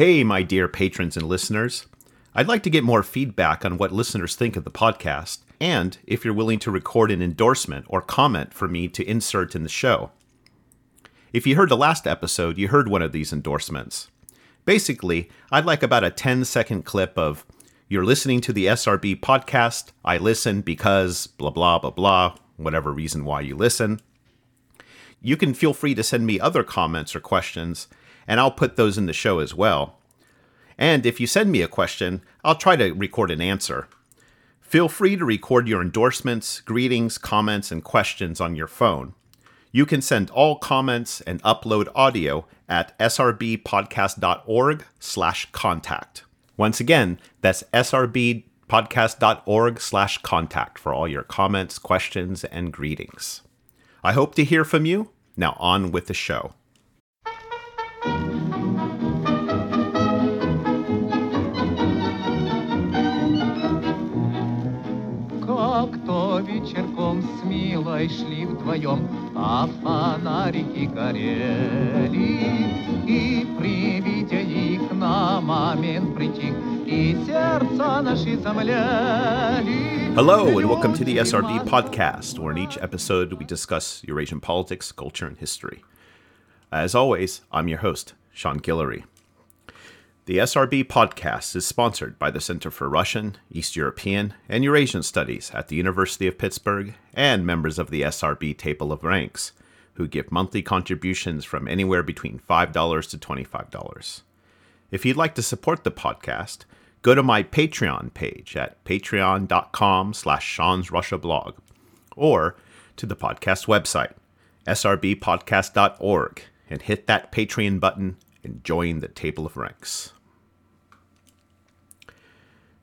Hey, my dear patrons and listeners. I'd like to get more feedback on what listeners think of the podcast, and if you're willing to record an endorsement or comment for me to insert in the show. If you heard the last episode, you heard one of these endorsements. Basically, I'd like about a 10 second clip of you're listening to the SRB podcast. I listen because blah, blah, blah, blah, whatever reason why you listen. You can feel free to send me other comments or questions, and I'll put those in the show as well. And if you send me a question, I'll try to record an answer. Feel free to record your endorsements, greetings, comments, and questions on your phone. You can send all comments and upload audio at srbpodcast.org slash contact. Once again, that's srbpodcast.org slash contact for all your comments, questions, and greetings. I hope to hear from you. Now on with the show. с Милой шли вдвоем, а фонарики горели. И при виде их на момент притих, и сердца наши замляли. Hello, and welcome to the SRB podcast, where in each episode we discuss Eurasian politics, culture, and history. As always, I'm your host, Sean Guillory. The SRB podcast is sponsored by the Center for Russian, East European, and Eurasian Studies at the University of Pittsburgh and members of the SRB Table of Ranks, who give monthly contributions from anywhere between $5 to $25. If you'd like to support the podcast, go to my Patreon page at patreon.com slash Sean's Russia blog, or to the podcast website, srbpodcast.org, and hit that Patreon button and join the Table of Ranks.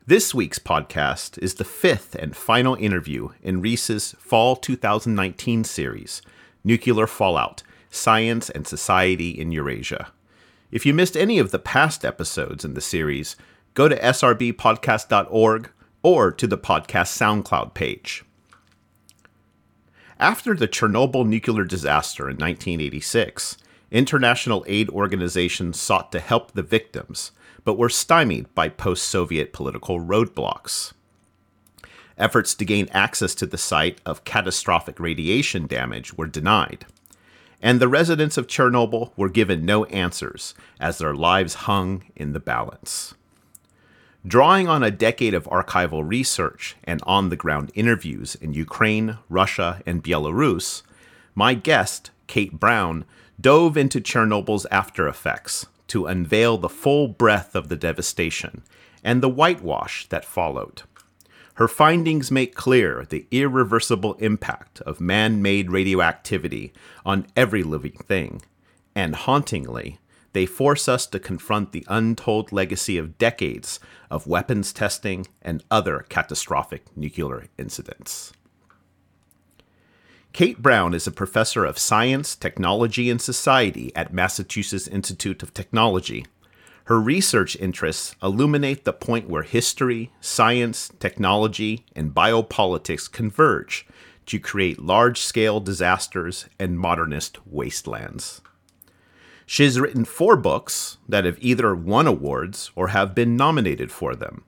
This week's podcast is the fifth and final interview in REES's Fall 2019 series, Nuclear Fallout Science and Society in Eurasia. If you missed any of the past episodes in the series, go to srbpodcast.org or to the podcast SoundCloud page. After the Chernobyl nuclear disaster in 1986, international aid organizations sought to help the victims, but were stymied by post Soviet political roadblocks. Efforts to gain access to the site of catastrophic radiation damage were denied, and the residents of Chernobyl were given no answers as their lives hung in the balance. Drawing on a decade of archival research and on the ground interviews in Ukraine, Russia, and Belarus, my guest, Kate Brown, dove into Chernobyl's after effects to unveil the full breadth of the devastation and the whitewash that followed. Her findings make clear the irreversible impact of man made radioactivity on every living thing, and hauntingly, they force us to confront the untold legacy of decades of weapons testing and other catastrophic nuclear incidents. Kate Brown is a professor of science, technology, and society at Massachusetts Institute of Technology. Her research interests illuminate the point where history, science, technology, and biopolitics converge to create large scale disasters and modernist wastelands. She has written four books that have either won awards or have been nominated for them.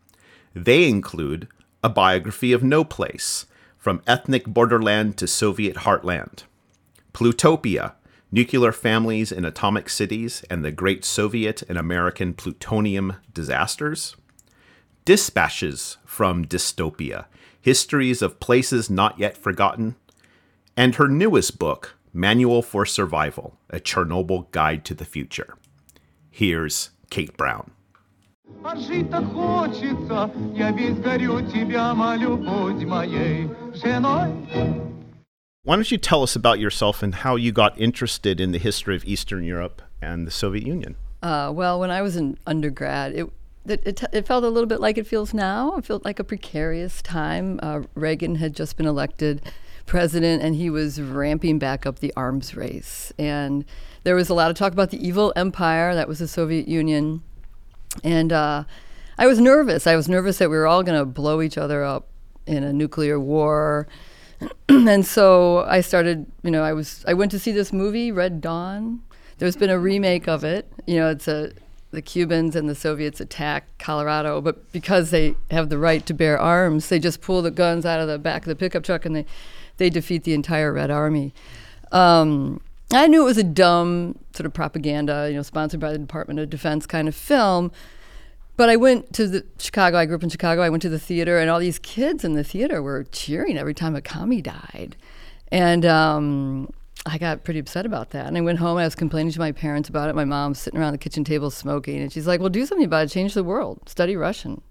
They include A Biography of No Place, From Ethnic Borderland to Soviet Heartland, Plutopia, Nuclear Families in Atomic Cities and the Great Soviet and American Plutonium Disasters, Dispatches from Dystopia, Histories of Places Not Yet Forgotten, and her newest book, Manual for Survival A Chernobyl Guide to the Future. Here's Kate Brown. А жить так хочется, я весь горю, тебя молю, будь моей женой. Why don't you tell us about yourself and how you got interested in the history of Eastern Europe and the Soviet Union? Uh, well, when I was in undergrad, it, it, it, it felt a little bit like it feels now. It felt like a precarious time. Uh, Reagan had just been elected president and he was ramping back up the arms race. And there was a lot of talk about the evil empire that was the Soviet Union. And uh, I was nervous. I was nervous that we were all going to blow each other up in a nuclear war. and so I started, you know, I was I went to see this movie, Red Dawn. There's been a remake of it. You know, it's a the Cubans and the Soviets attack Colorado, but because they have the right to bear arms, they just pull the guns out of the back of the pickup truck and they, they defeat the entire Red Army. Um, I knew it was a dumb sort of propaganda, you know, sponsored by the Department of Defense kind of film. But I went to the Chicago. I grew up in Chicago. I went to the theater, and all these kids in the theater were cheering every time a commie died. And um, I got pretty upset about that. And I went home. I was complaining to my parents about it. My mom's sitting around the kitchen table smoking, and she's like, "Well, do something about it. Change the world. Study Russian."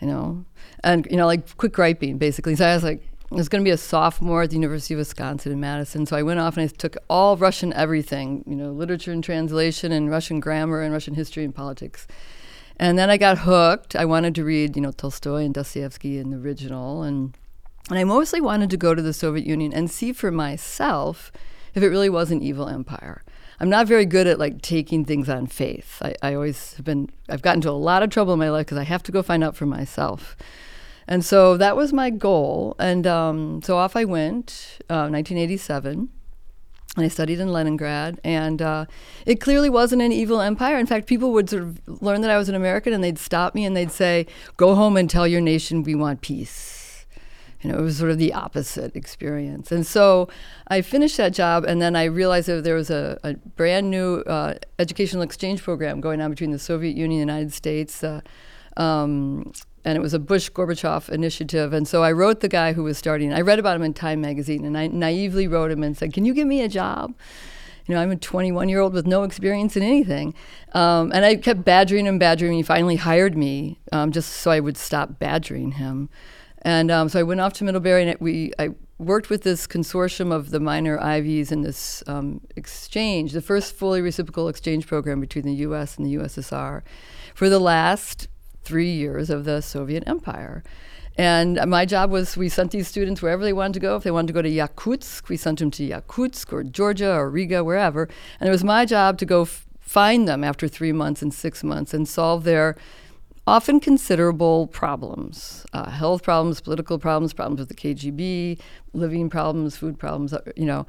You know, and you know, like quit griping, basically. So I was like, I was going to be a sophomore at the University of Wisconsin in Madison. So I went off and I took all Russian everything, you know, literature and translation and Russian grammar and Russian history and politics. And then I got hooked. I wanted to read, you know, Tolstoy and Dostoevsky in the original. And, and I mostly wanted to go to the Soviet Union and see for myself if it really was an evil empire. I'm not very good at like taking things on faith. I, I always have been, I've gotten into a lot of trouble in my life because I have to go find out for myself. And so that was my goal. And um, so off I went, uh, 1987. And I studied in Leningrad, and uh, it clearly wasn't an evil empire. In fact, people would sort of learn that I was an American, and they'd stop me and they'd say, "Go home and tell your nation we want peace." You know, it was sort of the opposite experience. And so I finished that job, and then I realized that there was a, a brand new uh, educational exchange program going on between the Soviet Union and the United States. Uh, um, and it was a Bush Gorbachev initiative. And so I wrote the guy who was starting. I read about him in Time magazine, and I naively wrote him and said, "Can you give me a job?" You know, I'm a 21 year old with no experience in anything, um, and I kept badgering him, badgering him. He finally hired me um, just so I would stop badgering him. And um, so I went off to Middlebury, and it, we I worked with this consortium of the minor Ivies in this um, exchange, the first fully reciprocal exchange program between the U.S. and the USSR, for the last three years of the Soviet Empire. And my job was we sent these students wherever they wanted to go. If they wanted to go to Yakutsk, we sent them to Yakutsk or Georgia or Riga, wherever. And it was my job to go f- find them after three months and six months and solve their often considerable problems uh, health problems, political problems, problems with the KGB, living problems, food problems, uh, you know.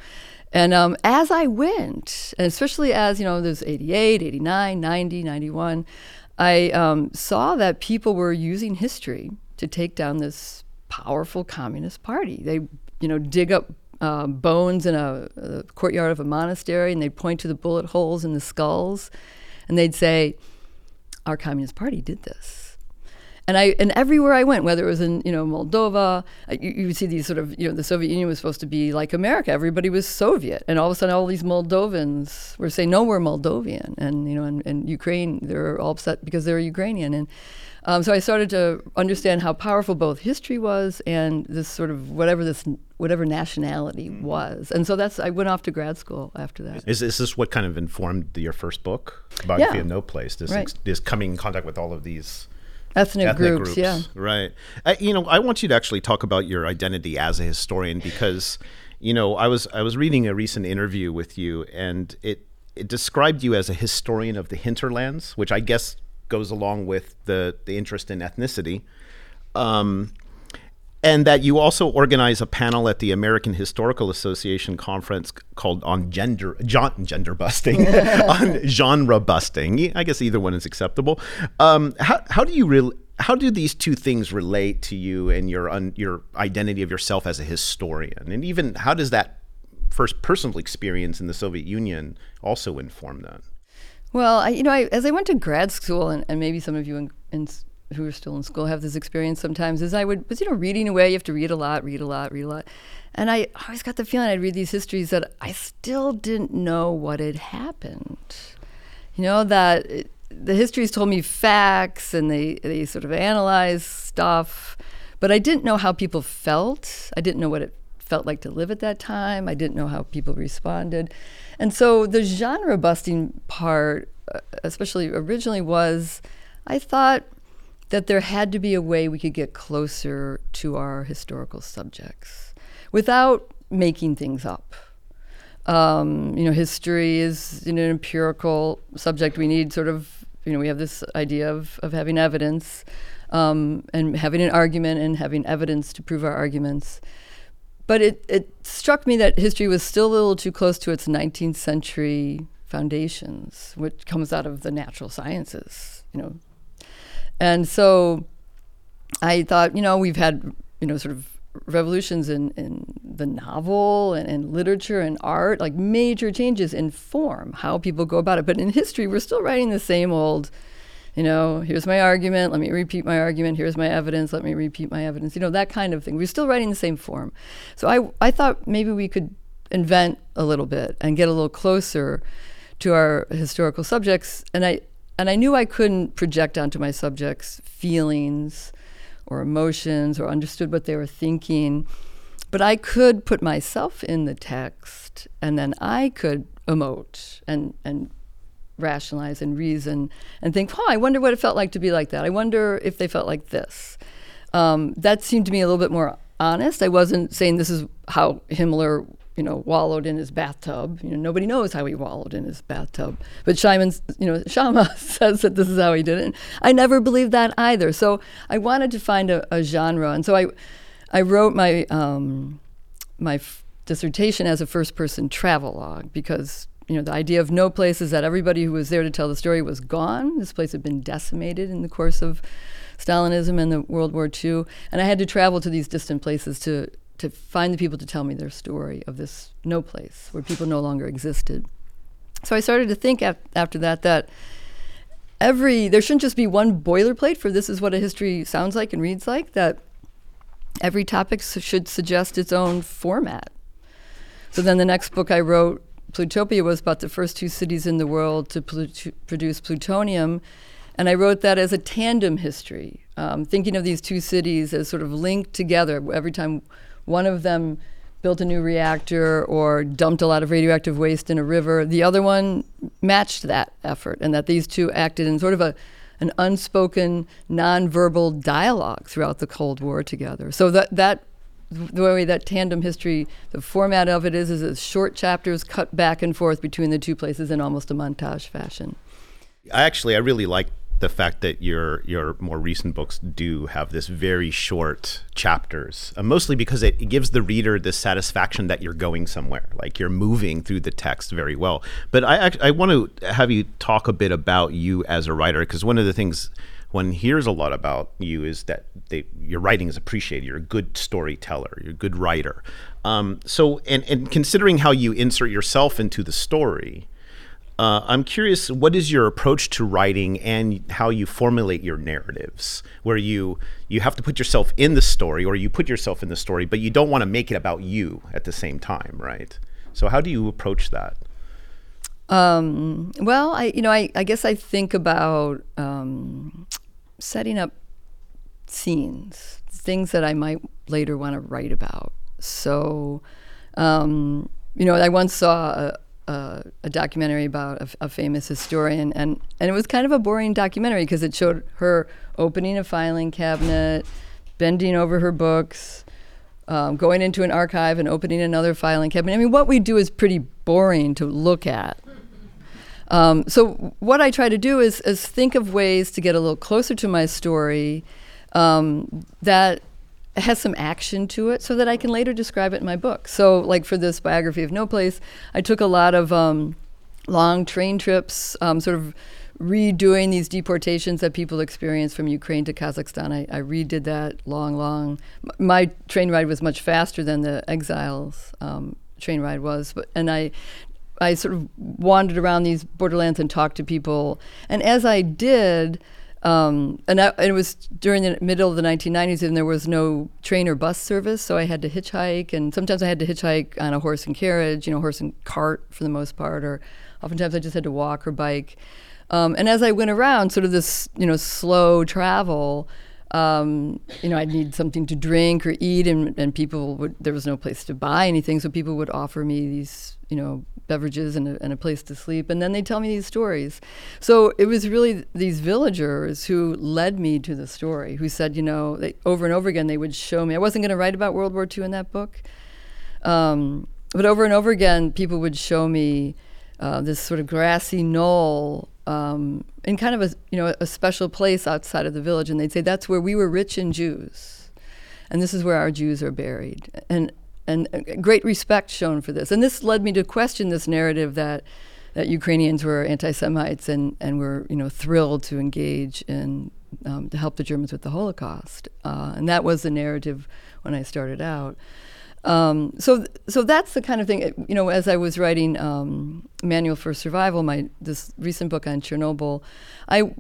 And um, as I went, and especially as, you know, there's 88, 89, 90, 91, I um, saw that people were using history to take down this powerful communist party. They, you know, dig up uh, bones in a, a, courtyard of a monastery and they'd point to the bullet holes in the skulls and they'd say, Our Communist Party did this. And I and everywhere I went, whether it was in you know Moldova, you, you see these sort of you know the Soviet Union was supposed to be like America. Everybody was Soviet, and all of a sudden all these Moldovans were saying no, we're Moldovan, and you know and, and Ukraine they're all upset because they're Ukrainian, and um, so I started to understand how powerful both history was and this sort of whatever this whatever nationality mm-hmm. was. And so that's I went off to grad school after that. Is, is this what kind of informed your first book, Biography yeah. of No Place? This right. ex- this coming in contact with all of these ethnic, ethnic groups, groups, yeah. right. You know i want you to actually talk about your identity as a historian because you know i was i was reading a recent interview with you and it it described you as a historian of the hinterlands which i guess goes along with the the interest in ethnicity. Um, and that you also organize a panel at the American Historical Association conference called on gender gender busting on genre busting. I guess either one is acceptable. Um, how how do you really how do these two things relate to you and your un, your identity of yourself as a historian, and even how does that first personal experience in the Soviet Union also inform that? Well, I, you know, I, as I went to grad school, and, and maybe some of you in, in who are still in school have this experience sometimes is I would was you know reading away you have to read a lot read a lot read a lot. And I always got the feeling I'd read these histories that I still didn't know what had happened. You know that it, the histories told me facts and they they sort of analyzed stuff but I didn't know how people felt. I didn't know what it felt like to live at that time. I didn't know how people responded. And so the genre busting part uh, especially originally was I thought that there had to be a way we could get closer to our historical subjects without making things up. Um, you know, history is you know, an empirical subject. We need sort of, you know, we have this idea of, of having evidence um, and having an argument and having evidence to prove our arguments. But it, it struck me that history was still a little too close to its 19th century foundations, which comes out of the natural sciences, you know. And so I thought, you know, we've had, you know, sort of revolutions in, in the novel and, and literature and art, like major changes in form, how people go about it. But in history, we're still writing the same old, you know, here's my argument, let me repeat my argument, here's my evidence, let me repeat my evidence, you know, that kind of thing. We're still writing the same form. So I, I thought maybe we could invent a little bit and get a little closer to our historical subjects. And I, and I knew I couldn't project onto my subjects feelings or emotions or understood what they were thinking. But I could put myself in the text and then I could emote and, and rationalize and reason and think, oh, I wonder what it felt like to be like that. I wonder if they felt like this. Um, that seemed to me a little bit more honest. I wasn't saying this is how Himmler you know, wallowed in his bathtub. You know, nobody knows how he wallowed in his bathtub. But Shimon, you know, Schama says that this is how he did it. And I never believed that either. So I wanted to find a, a genre, and so I, I wrote my um, my f- dissertation as a first-person travelogue because you know the idea of no place is that everybody who was there to tell the story was gone. This place had been decimated in the course of Stalinism and the World War II, and I had to travel to these distant places to to find the people to tell me their story of this no place where people no longer existed. So I started to think ap- after that that every there shouldn't just be one boilerplate for this is what a history sounds like and reads like that every topic su- should suggest its own format. So then the next book I wrote Plutopia was about the first two cities in the world to produce plutonium and I wrote that as a tandem history, um, thinking of these two cities as sort of linked together. Every time one of them built a new reactor or dumped a lot of radioactive waste in a river. The other one matched that effort, and that these two acted in sort of a an unspoken, nonverbal dialogue throughout the Cold War together. So that that the way that tandem history, the format of it is, is short chapters cut back and forth between the two places in almost a montage fashion. I actually I really like the fact that your your more recent books do have this very short chapters, uh, mostly because it, it, gives the reader the satisfaction that you're going somewhere, like you're moving through the text very well. But I I want to have you talk a bit about you as a writer, because one of the things one hears a lot about you is that they, your writing is appreciated. You're a good storyteller. You're a good writer. Um, so, and, and considering how you insert yourself into the story, uh, I'm curious, what is your approach to writing and how you formulate your narratives, where you you have to put yourself in the story, or you put yourself in the story, but you don't want to make it about you at the same time, right? So how do you approach that? Um, well, I you know I, I guess I think about um, setting up scenes, things that I might later want to write about. So, um, you know, I once saw a, uh, a documentary about a, a, famous historian, and, and it was kind of a boring documentary because it showed her opening a filing cabinet, bending over her books, um, going into an archive and opening another filing cabinet. I mean, what we do is pretty boring to look at. Um, so what I try to do is, is think of ways to get a little closer to my story um, that has some action to it so that I can later describe it in my book. So, like for this biography of No Place, I took a lot of um, long train trips, um, sort of redoing these deportations that people experience from Ukraine to Kazakhstan. I, I redid that long, long. My train ride was much faster than the exiles um, train ride was, but and I. I sort of wandered around these borderlands and talked to people. And as I did, um, and, I, and, it was during the middle of the 1990s, and there was no train or bus service, so I had to hitchhike. And sometimes I had to hitchhike on a horse and carriage, you know, horse and cart for the most part, or oftentimes I just had to walk or bike. Um, and as I went around, sort of this, you know, slow travel, um, you know, I'd need something to drink or eat, and, and people would, there was no place to buy anything, so people would offer me these, you know, beverages and a, and a place to sleep, and then they'd tell me these stories. So it was really these villagers who led me to the story, who said, you know, they, over and over again, they would show me. I wasn't going to write about World War II in that book, um, but over and over again, people would show me uh, this sort of grassy knoll um, in kind of a you know a special place outside of the village, and they'd say that's where we were rich in Jews, and this is where our Jews are buried, and and great respect shown for this. And this led me to question this narrative that that Ukrainians were anti-Semites and and were you know thrilled to engage in um, to help the Germans with the Holocaust, uh, and that was the narrative when I started out. Um, so, so that's the kind of thing. You know, as I was writing um, Manual for Survival, my this recent book on Chernobyl, I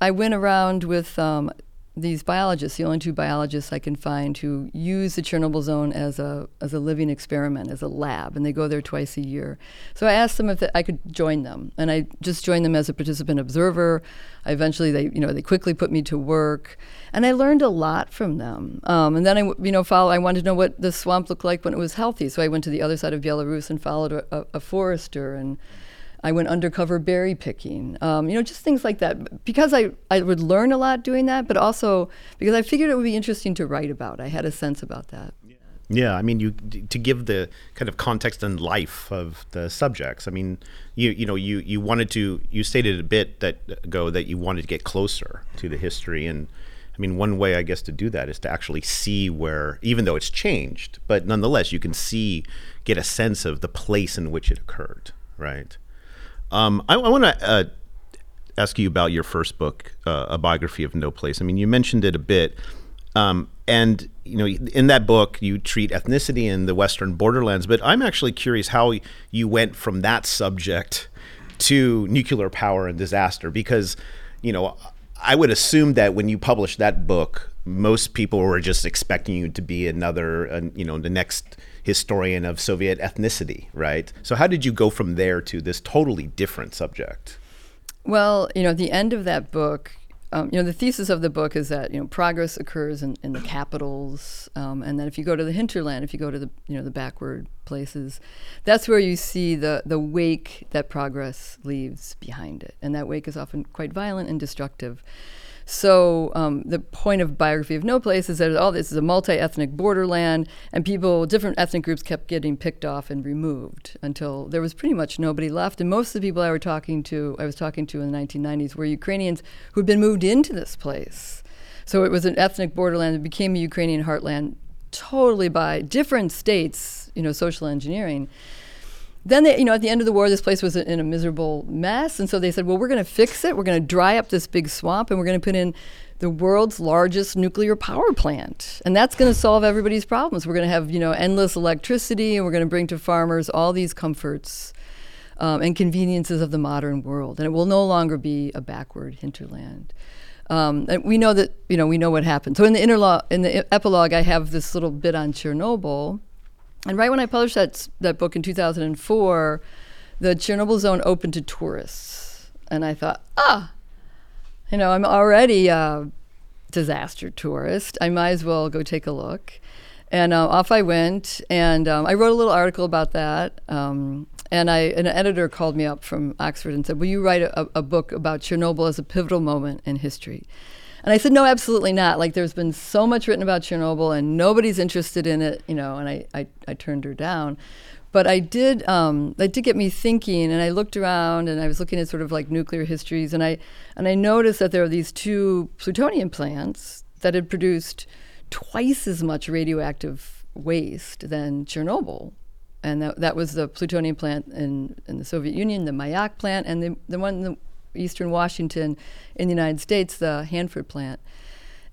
I went around with um, these biologists, the only two biologists I can find who use the Chernobyl zone as a as a living experiment, as a lab, and they go there twice a year. So I asked them if I could join them, and I just joined them as a participant observer. I eventually, they you know they quickly put me to work, and I learned a lot from them. Um, and then I you know follow. I wanted to know what the swamp looked like when it was healthy, so I went to the other side of Belarus and followed a, a, a forester and I went undercover berry picking, um, you know, just things like that. Because I, I would learn a lot doing that, but also because I figured it would be interesting to write about. I had a sense about that. Yeah, I mean, you to give the kind of context and life of the subjects. I mean, you you know, you you wanted to you stated a bit that ago that you wanted to get closer to the history, and I mean, one way I guess to do that is to actually see where, even though it's changed, but nonetheless, you can see, get a sense of the place in which it occurred, right? Um, I, I want to uh, ask you about your first book, uh, A Biography of No Place. I mean, you mentioned it a bit. Um, and you know, in that book, you treat ethnicity in the Western borderlands. But I'm actually curious how you went from that subject to nuclear power and disaster, because you know, I would assume that when you published that book, most people were just expecting you to be another, uh, you know, the next historian of Soviet ethnicity, right? So how did you go from there to this totally different subject? Well, you know, the end of that book, um, you know, the thesis of the book is that you know progress occurs in, in the capitals, um, and then if you go to the hinterland, if you go to the you know the backward places, that's where you see the the wake that progress leaves behind it, and that wake is often quite violent and destructive. So um, the point of biography of no place is that all oh, this is a multi-ethnic borderland, and people, different ethnic groups, kept getting picked off and removed until there was pretty much nobody left. And most of the people I were talking to, I was talking to in the 1990s, were Ukrainians who'd been moved into this place. So it was an ethnic borderland. that became a Ukrainian heartland totally by different states, you know, social engineering then they, you know, at the end of the war, this place was in a miserable mess, and so they said, "Well, we're going to fix it. We're going to dry up this big swamp, and we're going to put in the world's largest nuclear power plant, and that's going to solve everybody's problems. We're going to have, you know, endless electricity, and we're going to bring to farmers all these comforts." Um, and conveniences of the modern world, and it will no longer be a backward hinterland. Um, and we know that you know we know what happened. So in the interlo- in the epilogue, I have this little bit on Chernobyl, and right when I published that that book in 2004, the Chernobyl zone opened to tourists, and I thought, ah, you know, I'm already a disaster tourist. I might as well go take a look. And uh, off I went, and um, I wrote a little article about that. Um, and I, an editor called me up from Oxford and said, "Will you write a, a book about Chernobyl as a pivotal moment in history?" And I said, no, absolutely not. Like, there's been so much written about Chernobyl and nobody's interested in it, you know, and I, I, I turned her down. But I did, um, that did get me thinking, and I looked around and I was looking at sort of like nuclear histories, and I, and I noticed that there are these two plutonium plants that had produced twice as much radioactive waste than Chernobyl. And that, that was the plutonium plant in, in the Soviet Union, the Mayak plant, and the, the one the eastern Washington in the United States, the Hanford plant.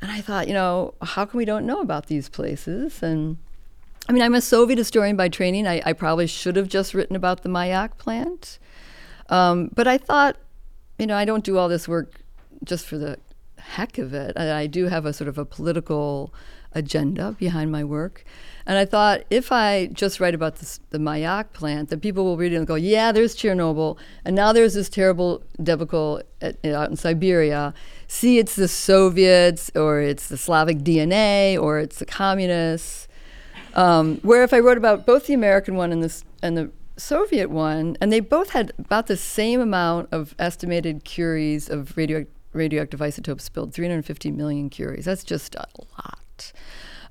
And I thought, you know, how come we don't know about these places? And I mean, I'm a Soviet historian by training. I, I probably should have just written about the Mayak plant. Um, but I thought, you know, I don't do all this work just for the heck of it. I, I do have a sort of a political agenda behind my work. And I thought if I just write about this, the Mayak plant, then people will read it and go, yeah, there's Chernobyl, and now there's this terrible debacle at, out in Siberia. See, it's the Soviets, or it's the Slavic DNA, or it's the communists. Um, where if I wrote about both the American one and the, and the Soviet one, and they both had about the same amount of estimated curies of radio, radioactive isotopes spilled 350 million curies. That's just a lot.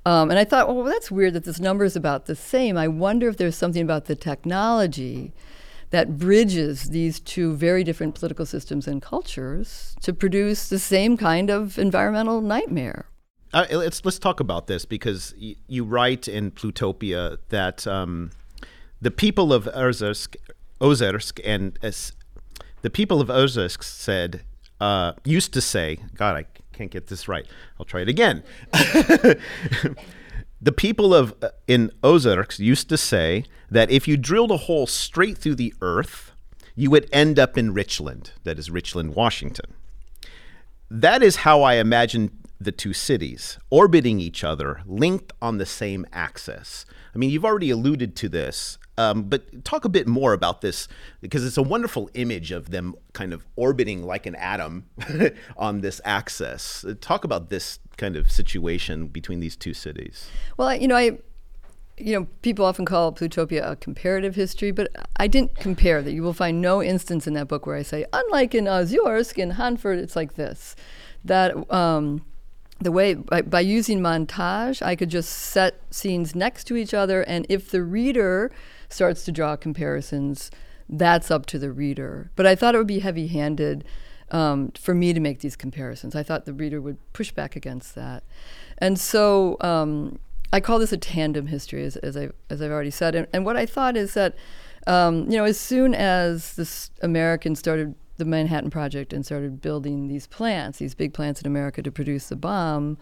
Um, and I thought, well, that's weird that this number is about the same. I wonder if there's something about the technology that bridges these two very different political systems and cultures to produce the same kind of environmental nightmare. Uh, let's let's talk about this because y- you write in Plutopia that um, the people of Urzelsk Ozersk, and as the people of Ozersk said, uh, used to say, God, I can't get this right. I'll try it again. the people of uh, in Ozarks used to say that if you drilled a hole straight through the earth, you would end up in Richland, that is Richland, Washington. That is how I imagine the two cities orbiting each other, linked on the same axis. I mean, you've already alluded to this, um, but talk a bit more about this because it's a wonderful image of them kind of orbiting like an atom on this axis. Talk about this kind of situation between these two cities. Well, you know, I you know, people often call Plutopia a comparative history, but I didn't compare that. You will find no instance in that book where I say, unlike in Ozyorsk in Hanford, it's like this. That um, the way by, by, using montage, I could just set scenes next to each other, and if the reader starts to draw comparisons, that's up to the reader. But I thought it would be heavy-handed um, for me to make these comparisons. I thought the reader would push back against that, and so um, I call this a tandem history, as, as I as I've already said. And, and what I thought is that um, you know, as soon as this American started the Manhattan Project and started building these plants, these big plants in America to produce the bomb,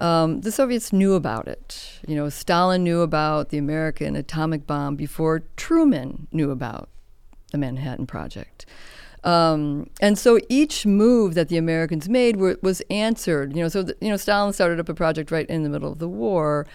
um, the Soviets knew about it. You know, Stalin knew about the American atomic bomb before Truman knew about the Manhattan Project. Um, and so each move that the Americans made were, was answered. You know, so the, you know, Stalin started up a project right in the middle of the war.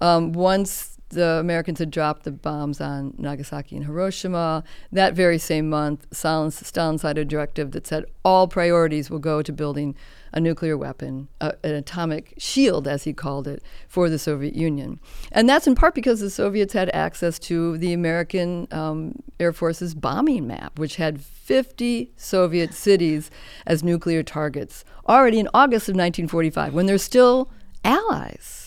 Um, once the Americans had dropped the bombs on Nagasaki and Hiroshima. That very same month, Stalin, Stalin signed a directive that said all priorities will go to building a nuclear weapon, an atomic shield, as he called it, for the Soviet Union. And that's in part because the Soviets had access to the American um, Air Force's bombing map, which had 50 Soviet cities as nuclear targets already in August of 1945, when they're still allies.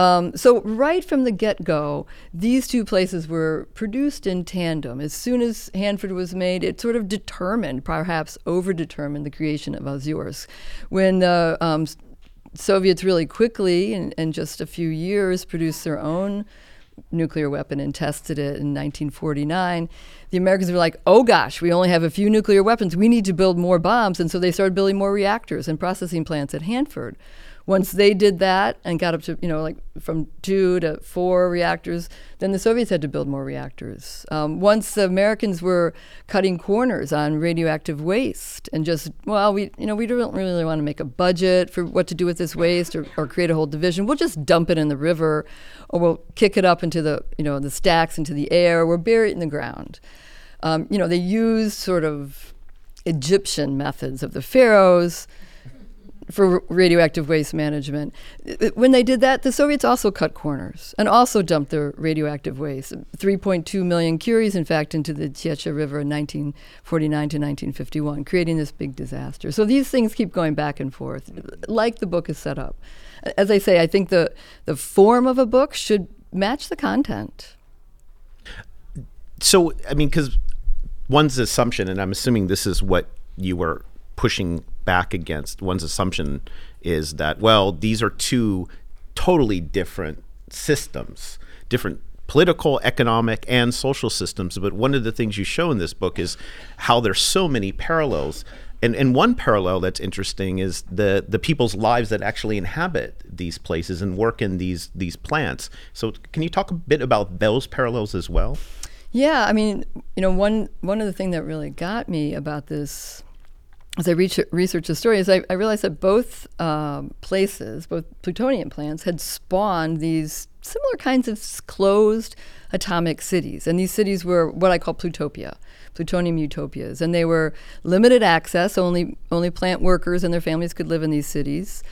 Um, so right from the get-go, these two places were produced in tandem. As soon as Hanford was made, it sort of determined, perhaps over-determined, the creation of Ozyorsk. When the um, Soviets really quickly, in, in just a few years, produced their own nuclear weapon and tested it in 1949, the Americans were like, oh gosh, we only have a few nuclear weapons. We need to build more bombs. And so they started building more reactors and processing plants at Hanford. Once they did that and got up to, you know, like from two to four reactors, then the Soviets had to build more reactors. Um, once the Americans were cutting corners on radioactive waste and just, well, we, you know, we don't really want to make a budget for what to do with this waste or, or create a whole division. We'll just dump it in the river or we'll kick it up into the, you know, the stacks into the air. We'll bury it in the ground. Um, you know, they used sort of Egyptian methods of the pharaohs for radioactive waste management. Uh, uh, when they did that, the Soviets also cut corners and also dumped their radioactive waste, 3.2 million curies, in fact, into the Techa River in 1949 to 1951, creating this big disaster. So these things keep going back and forth, like the book is set up. As I say, I think the, the form of a book should match the content. So, I mean, because one's assumption, and I'm assuming this is what you were pushing back against. One's assumption is that, well, these are two totally different systems, different political, economic, and social systems. But one of the things you show in this book is how there's so many parallels. And, and one parallel that's interesting is the, the people's lives that actually inhabit these places and work in these these plants. So can you talk a bit about those parallels as well? Yeah, I mean, you know, one one of the things that really got me about this as I researched the story, is I, I realized that both um, places, both plutonium plants, had spawned these similar kinds of closed atomic cities. And these cities were what I call plutopia, plutonium utopias. And they were limited access, only, only plant workers and their families could live in these cities.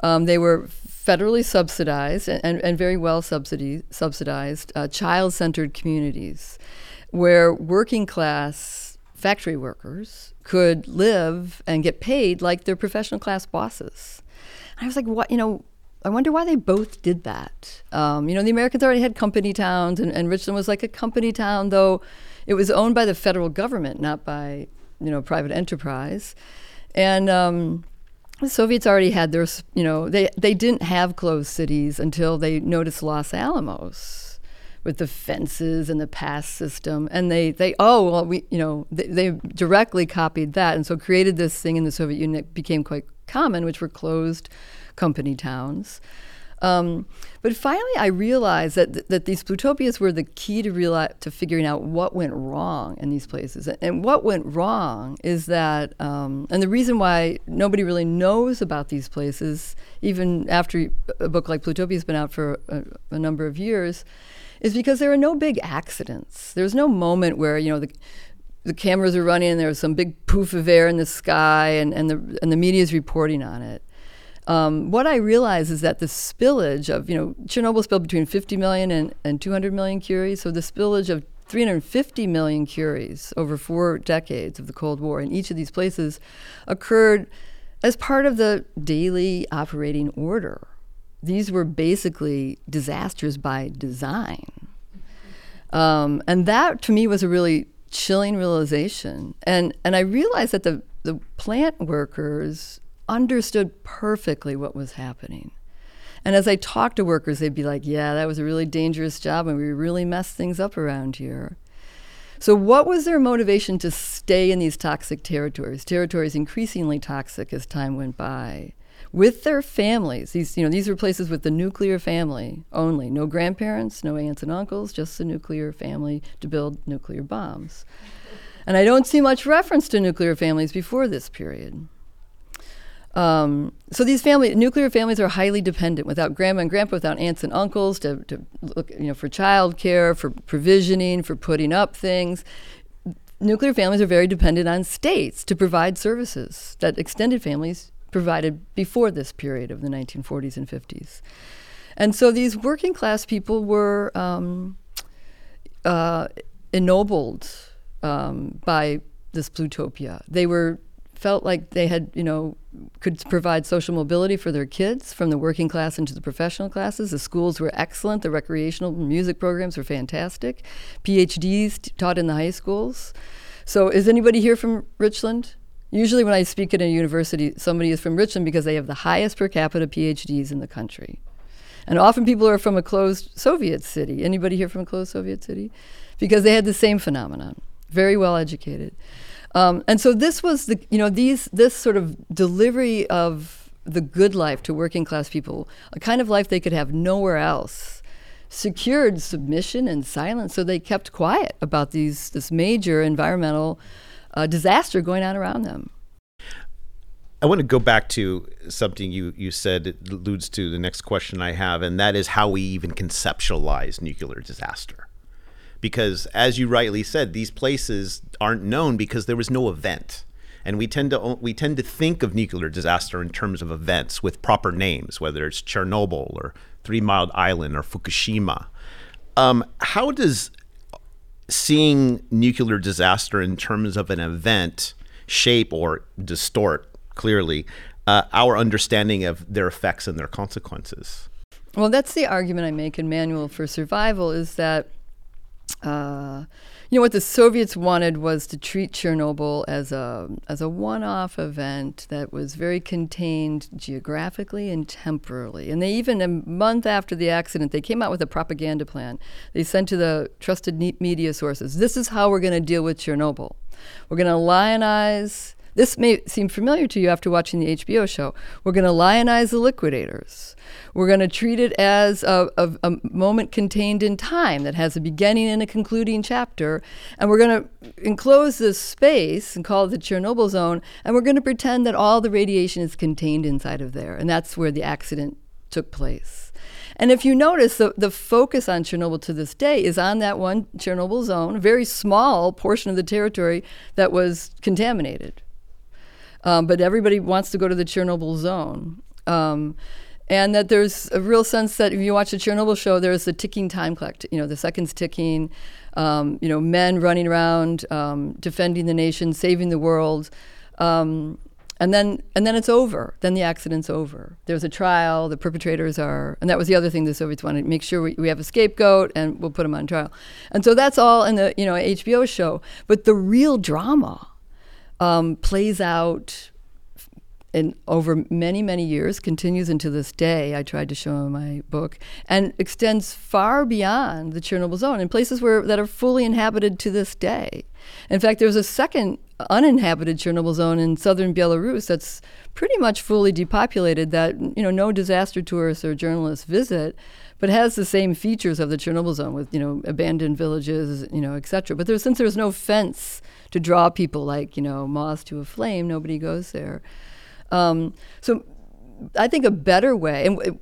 Um, they were federally subsidized and, and, and very well subsidized, uh, child centered communities where working class factory workers could live and get paid like their professional class bosses. And I was like, what, you know, I wonder why they both did that. Um, you know, the Americans already had company towns, and, and Richland was like a company town, though it was owned by the federal government, not by, you know, private enterprise. And um, the Soviets already had their, you know, they, they didn't have closed cities until they noticed Los Alamos with the fences and the pass system. And they, they oh, well, we, you know, they, they directly copied that. And so created this thing in the Soviet Union that became quite common, which were closed company towns. Um, but finally, I realized that th- that these plutopias were the key to realize to figuring out what went wrong in these places. And what went wrong is that, um, and the reason why nobody really knows about these places, even after a book like Plutopia has been out for a, a number of years, is because there are no big accidents. There's no moment where you know the the cameras are running and there's some big poof of air in the sky and, and the and the media is reporting on it. Um, what I realize is that the spillage of, you know, Chernobyl spilled between 50 million and, and 200 million curies. So the spillage of 350 million curies over four decades of the Cold War in each of these places occurred as part of the daily operating order. These were basically disasters by design. Um, and that to me was a really chilling realization. And, and I realized that the, the plant workers understood perfectly what was happening. And as I talked to workers, they'd be like, Yeah, that was a really dangerous job, and we really messed things up around here. So, what was their motivation to stay in these toxic territories, territories increasingly toxic as time went by, with their families? These, you know, these were places with the nuclear family only, no grandparents, no aunts and uncles, just the nuclear family to build nuclear bombs. And I don't see much reference to nuclear families before this period. Um, so these family nuclear families are highly dependent without grandma and grandpa, without aunts and uncles to, to look, you know, for childcare, for provisioning, for putting up things. Nuclear families are very dependent on states to provide services that extended families provided before this period of the 1940s and 50s. And so these working class people were um, uh, ennobled um, by this plutopia. They were felt like they had, you know, could provide social mobility for their kids from the working class into the professional classes. The schools were excellent. The recreational music programs were fantastic. PhDs t- taught in the high schools. So, is anybody here from Richland? Usually, when I speak at a university, somebody is from Richland because they have the highest per capita PhDs in the country. And often people are from a closed Soviet city. Anybody here from a closed Soviet city? Because they had the same phenomenon. Very well educated. Um, and so this was the you know these this sort of delivery of the good life to working class people, a kind of life they could have nowhere else, secured submission and silence. So they kept quiet about these this major environmental uh, disaster going on around them. I want to go back to something you, you said it alludes to the next question I have, and that is how we even conceptualize nuclear disaster. Because as you rightly said these places aren't known because there was no event. And we tend to we tend to think of nuclear disaster in terms of events with proper names whether it's Chernobyl or Three Mile Island or Fukushima. Um, how does seeing nuclear disaster in terms of an event shape or distort clearly uh, our understanding of their effects and their consequences. Well that's the argument i make in manual for survival is that uh, you know what the Soviets wanted was to treat Chernobyl as a as a one-off event that was very contained geographically and temporally. And they even a month after the accident, they came out with a propaganda plan. They sent to the trusted media sources. This is how we're going to deal with Chernobyl. We're going to lionize this may seem familiar to you after watching the HBO show. We're going to lionize the liquidators. We're going to treat it as a, a, a, moment contained in time that has a beginning and a concluding chapter. And we're going to enclose this space and call it the Chernobyl zone. And we're going to pretend that all the radiation is contained inside of there. And that's where the accident took place. And if you notice, the, the focus on Chernobyl to this day is on that one Chernobyl zone, a very small portion of the territory that was contaminated. Um, but everybody wants to go to the Chernobyl zone. Um, and that there's a real sense that if you watch the Chernobyl show, there's a ticking time clock. You know, the seconds ticking. Um, you know, men running around, um, defending the nation, saving the world, um, and then and then it's over. Then the accident's over. There's a trial. The perpetrators are, and that was the other thing the Soviets wanted: make sure we, we have a scapegoat and we'll put them on trial. And so that's all in the you know HBO show. But the real drama um, plays out and over many, many years, continues into this day, I tried to show in my book, and extends far beyond the Chernobyl zone in places where that are fully inhabited to this day. In fact, there's a second uninhabited Chernobyl zone in southern Belarus that's pretty much fully depopulated that you know no disaster tourists or journalists visit but has the same features of the Chernobyl zone with you know abandoned villages you know etc but there's since there's no fence to draw people like you know moths to a flame nobody goes there um, so I think a better way and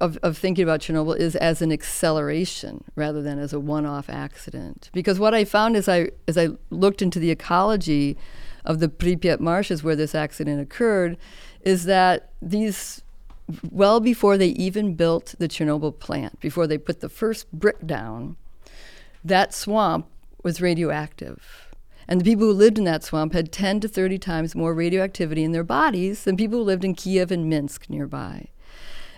of, of thinking about Chernobyl is as an acceleration rather than as a one-off accident. Because what I found as I as I looked into the ecology of the Pripyat marshes where this accident occurred, is that these well before they even built the Chernobyl plant, before they put the first brick down, that swamp was radioactive. And the people who lived in that swamp had 10 to 30 times more radioactivity in their bodies than people who lived in Kiev and Minsk nearby.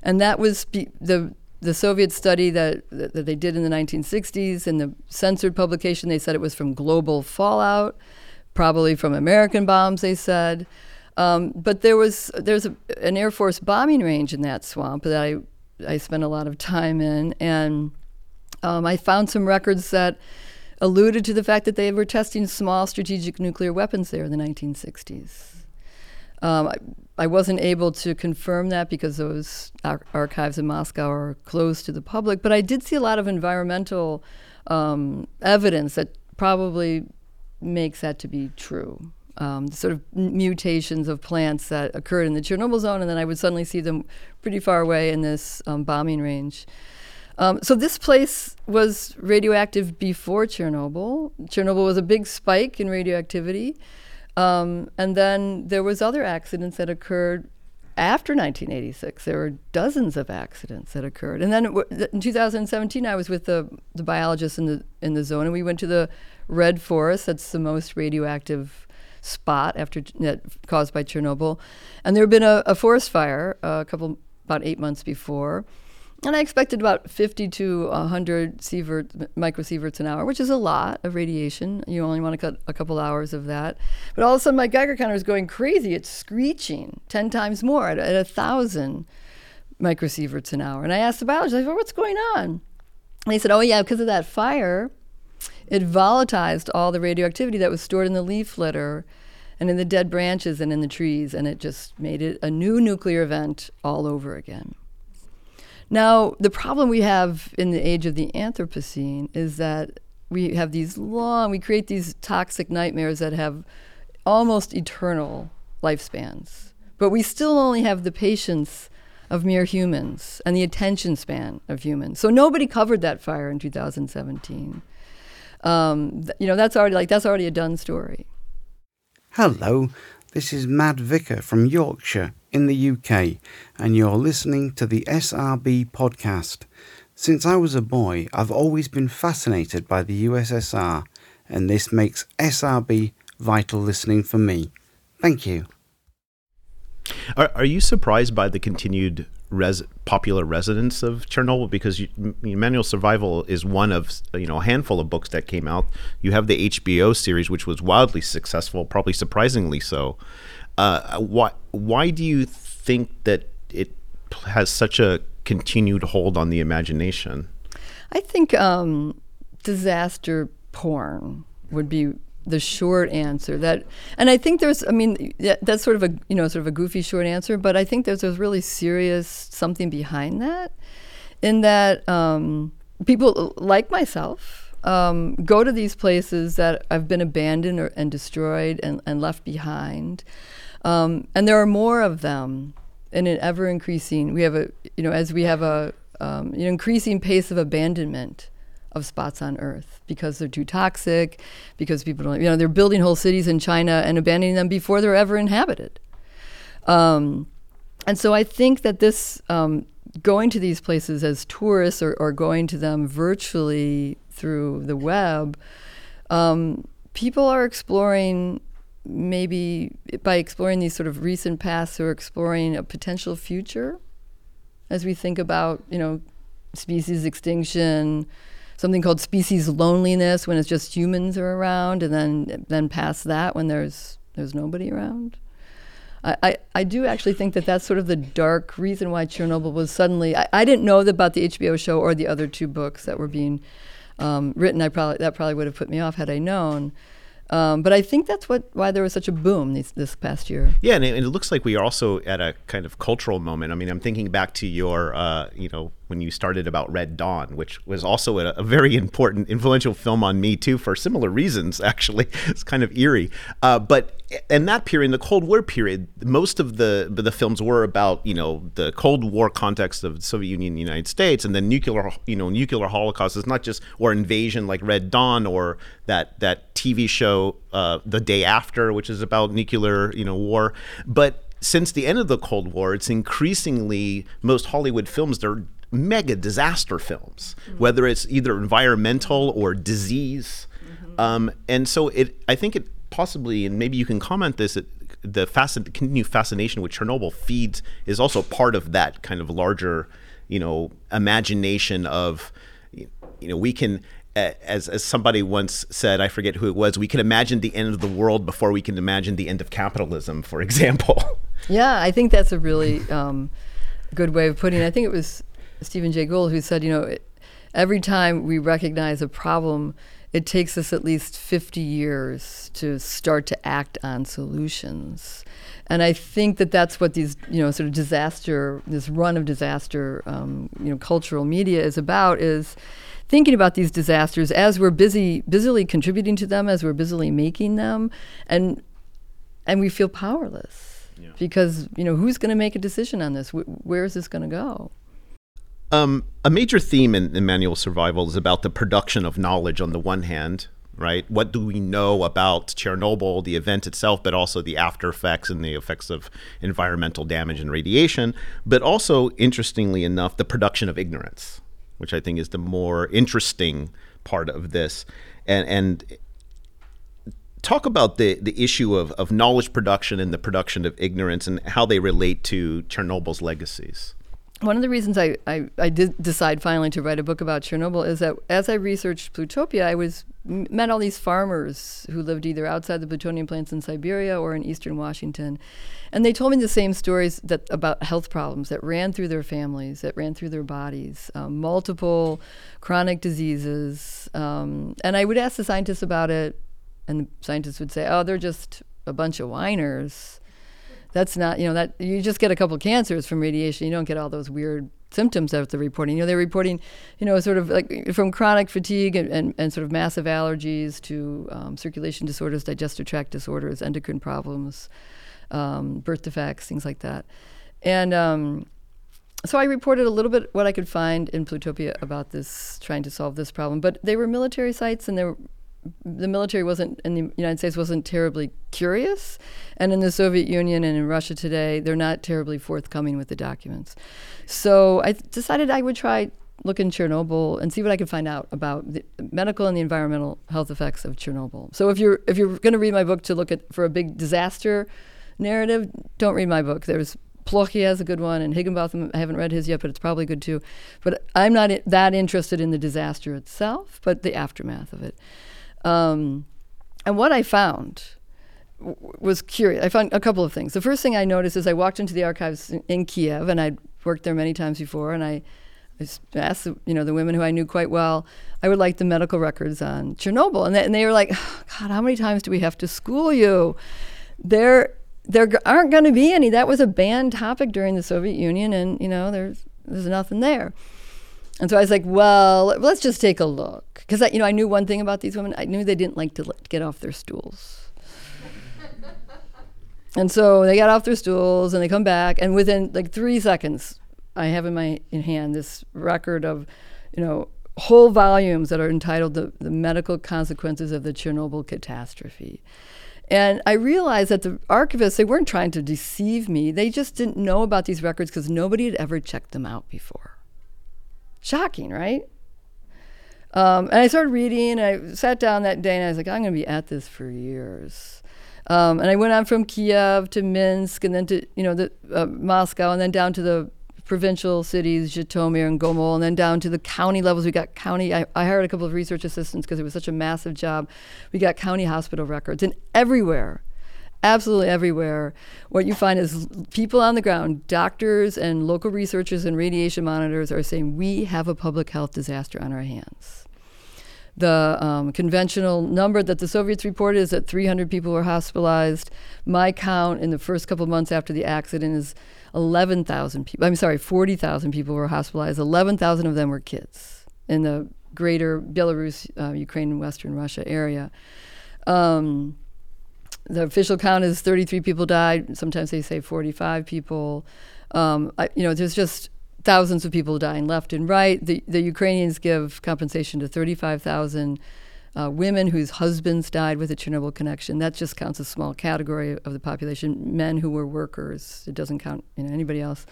And that was be- the the Soviet study that, that they did in the 1960s, in the censored publication, they said it was from global fallout, probably from American bombs, they said. Um, but there was there's a, an Air Force bombing range in that swamp that I I spent a lot of time in, and um, I found some records that alluded to the fact that they were testing small strategic nuclear weapons there in the 1960s. Um, I, I, wasn't able to confirm that because those ar- archives in Moscow are closed to the public, but I did see a lot of environmental um, evidence that probably makes that to be true. Um, sort of mutations of plants that occurred in the Chernobyl zone, and then I would suddenly see them pretty far away in this um, bombing range. Um, so this place was radioactive before Chernobyl. Chernobyl was a big spike in radioactivity. Um, and then there was other accidents that occurred after 1986. There were dozens of accidents that occurred. And then in 2017, I was with the, the biologists in the, in the zone, and we went to the Red Forest. That's the most radioactive spot after that caused by Chernobyl. And there had been a, a forest fire uh, a couple, about eight months before. And I expected about 50 to 100 sievert, microsieverts an hour, which is a lot of radiation. You only want to cut a couple hours of that. But all of a sudden, my Geiger counter is going crazy. It's screeching 10 times more at, at 1,000 microsieverts an hour. And I asked the biologist, I said, what's going on? And he said, oh, yeah, because of that fire, it volatilized all the radioactivity that was stored in the leaf litter and in the dead branches and in the trees. And it just made it a new nuclear event all over again. Now, the problem we have in the age of the Anthropocene is that we have these long, we create these toxic nightmares that have almost eternal lifespans. But we still only have the patience of mere humans and the attention span of humans. So nobody covered that fire in 2017. Um, th- you know, that's already like that's already a done story. Hello, this is Mad Vicar from Yorkshire in the UK, and you're listening to the SRB podcast. Since I was a boy, I've always been fascinated by the USSR, and this makes SRB vital listening for me. Thank you. Are, are you surprised by the continued res- popular residence of Chernobyl? Because you, Manual Survival is one of you know a handful of books that came out. You have the HBO series, which was wildly successful, probably surprisingly so. Uh, why why do you think that it has such a continued hold on the imagination? I think um, disaster porn would be the short answer that and i think there's i mean that's sort of a you know sort of a goofy short answer but i think there's a really serious something behind that in that um, people like myself um, go to these places that have been abandoned or, and destroyed and, and left behind um, and there are more of them in an ever increasing. We have a you know as we have a um, an increasing pace of abandonment of spots on Earth because they're too toxic, because people don't you know they're building whole cities in China and abandoning them before they're ever inhabited. Um, and so I think that this um, going to these places as tourists or, or, going to them virtually through the web, um, people are exploring maybe by exploring these sort of recent pasts or exploring a potential future as we think about, you know, species extinction, something called species loneliness when it's just humans are around, and then then past that when there's there's nobody around. I, I, do actually think that that's sort of the dark reason why Chernobyl was suddenly. I, I didn't know about the HBO show or the other two books that were being um, written. I probably that probably would have put me off had I known. Um, but I think that's what why there was such a boom this, this past year. Yeah, and it, and it, looks like we are also at a kind of cultural moment. I mean, I'm thinking back to your, uh, you know, when you started about Red Dawn, which was also a, a, very important, influential film on me too, for similar reasons. Actually, it's kind of eerie. Uh, but in that period, in the Cold War period, most of the the films were about you know the Cold War context of the Soviet Union, and the United States, and then nuclear, you know, nuclear holocaust is not just or invasion like Red Dawn or that that TV show uh, The Day After, which is about nuclear, you know, war, but since the end of the Cold War, it's increasingly most Hollywood films they're mega disaster films, mm-hmm. whether it's either environmental or disease. Mm-hmm. Um, and so it, I think it possibly, and maybe you can comment this, it, the fascin- continued fascination with Chernobyl feeds is also part of that kind of larger, you know, imagination of, you know, we can as as somebody once said, I forget who it was, we can imagine the end of the world before we can imagine the end of capitalism, for example. Yeah, I think that's a really um, good way of putting it. I think it was Stephen Jay Gould who said, you know, it, every time we recognize a problem, it takes us at least 50 years to start to act on solutions. And I think that that's what these, you know, sort of disaster, this run of disaster, um, you know, cultural media is about is thinking about these disasters as we're busy, busily contributing to them, as we're busily making them, and and we feel powerless yeah. because you know who's going to make a decision on this? where is this going to go? Um, a major theme in, in manual survival is about the production of knowledge on the one hand, right? What do we know about Chernobyl, the event itself, but also the after effects and the effects of environmental damage and radiation, but also, interestingly enough, the production of ignorance, which I think is the more interesting part of this. And, and talk about the, the issue of, of knowledge production and the production of ignorance and how they relate to Chernobyl's legacies one of the reasons I, I, I, did decide finally to write a book about Chernobyl is that as I researched Plutopia, I was met all these farmers who lived either outside the plutonium plants in Siberia or in eastern Washington, and they told me the same stories that about health problems that ran through their families, that ran through their bodies, um, multiple chronic diseases, um, and I would ask the scientists about it, and the scientists would say, "Oh, they're just a bunch of whiners." That's not you know that you just get a couple cancers from radiation. You don't get all those weird symptoms that they're reporting. You know, they're reporting, you know, sort of like from chronic fatigue and, and, and sort of massive allergies to um, circulation disorders, digestive tract disorders, endocrine problems, um, birth defects, things like that. And um, so I reported a little bit what I could find in Plutopia about this, trying to solve this problem. But they were military sites and they were the military wasn't in the United States wasn't terribly curious, and in the Soviet Union and in Russia today, they're not terribly forthcoming with the documents. So I decided I would try look in Chernobyl and see what I could find out about the medical and the environmental health effects of Chernobyl. So if you're if you're going to read my book to look at for a big disaster narrative, don't read my book. There's Plokhy has a good one, and Higginbotham, I haven't read his yet, but it's probably good too. But I'm not that interested in the disaster itself, but the aftermath of it. Um, and what I found was curious. I found a couple of things. The first thing I noticed is I walked into the archives in, in Kiev, and I'd worked there many times before, and I, I asked the, you know the women who I knew quite well. I would like the medical records on Chernobyl, and they, and they were like, oh, "God, how many times do we have to school you?" There, there aren't going to be any. That was a banned topic during the Soviet Union, and you know there's there's nothing there. And so I was like, well, let's just take a look. Because, you know, I knew one thing about these women. I knew they didn't like to get off their stools. and so they got off their stools and they come back. And within like three seconds, I have in my in hand this record of, you know, whole volumes that are entitled the, the Medical Consequences of the Chernobyl Catastrophe. And I realized that the archivists, they weren't trying to deceive me. They just didn't know about these records because nobody had ever checked them out before. Shocking, right? Um, and I started reading, and I sat down that day, and I was like, I'm going to be at this for years. Um, and I went on from Kiev to Minsk, and then to you know the uh, Moscow, and then down to the provincial cities, Zhytomyr and Gomel, and then down to the county levels. We got county. I, I hired a couple of research assistants because it was such a massive job. We got county hospital records, and everywhere, absolutely everywhere. What you find is people on the ground, doctors and local researchers and radiation monitors are saying we have a public health disaster on our hands. The um, conventional number that the Soviets reported is that 300 people were hospitalized. My count in the first couple months after the accident is 11,000 people. I'm sorry, 40,000 people were hospitalized. 11,000 of them were kids in the greater Belarus, uh, Ukraine, and Western Russia area. Um, the official count is 33 people died. Sometimes they say 45 people. Um, I, you know, there's just thousands of people dying left and right. The, the Ukrainians give compensation to 35,000 uh, women whose husbands died with a Chernobyl connection. That just counts a small category of the population. Men who were workers. It doesn't count you know anybody else.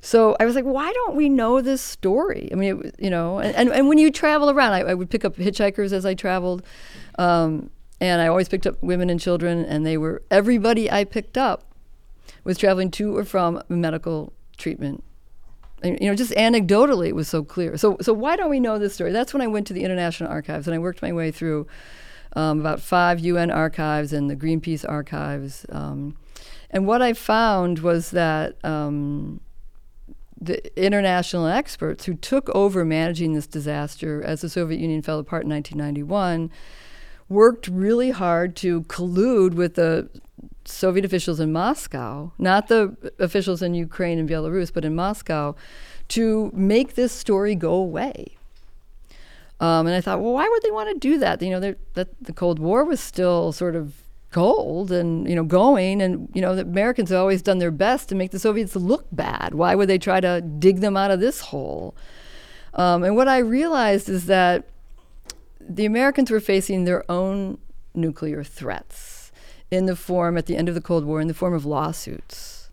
So I was like, why don't we know this story? I mean, it, you know, and, and, and, when you travel around, I, I, would pick up hitchhikers as I traveled. Um, and I always picked up women and children, and they were everybody I picked up was traveling to or from medical treatment. And, you know, just anecdotally, it was so clear. So, so why don't we know this story? That's when I went to the International Archives, and I worked my way through um, about five UN archives and the Greenpeace archives. Um, and what I found was that um, the international experts who took over managing this disaster as the Soviet Union fell apart in 1991 worked really hard to collude with the Soviet officials in Moscow, not the officials in Ukraine and Belarus, but in Moscow, to make this story go away. Um, and I thought, well, why would they want to do that? You know, that the Cold War was still sort of cold and you know going, and you know the Americans have always done their best to make the Soviets look bad. Why would they try to dig them out of this hole? Um, and what I realized is that the Americans were facing their own nuclear threats in the form, at the end of the Cold War, in the form of lawsuits.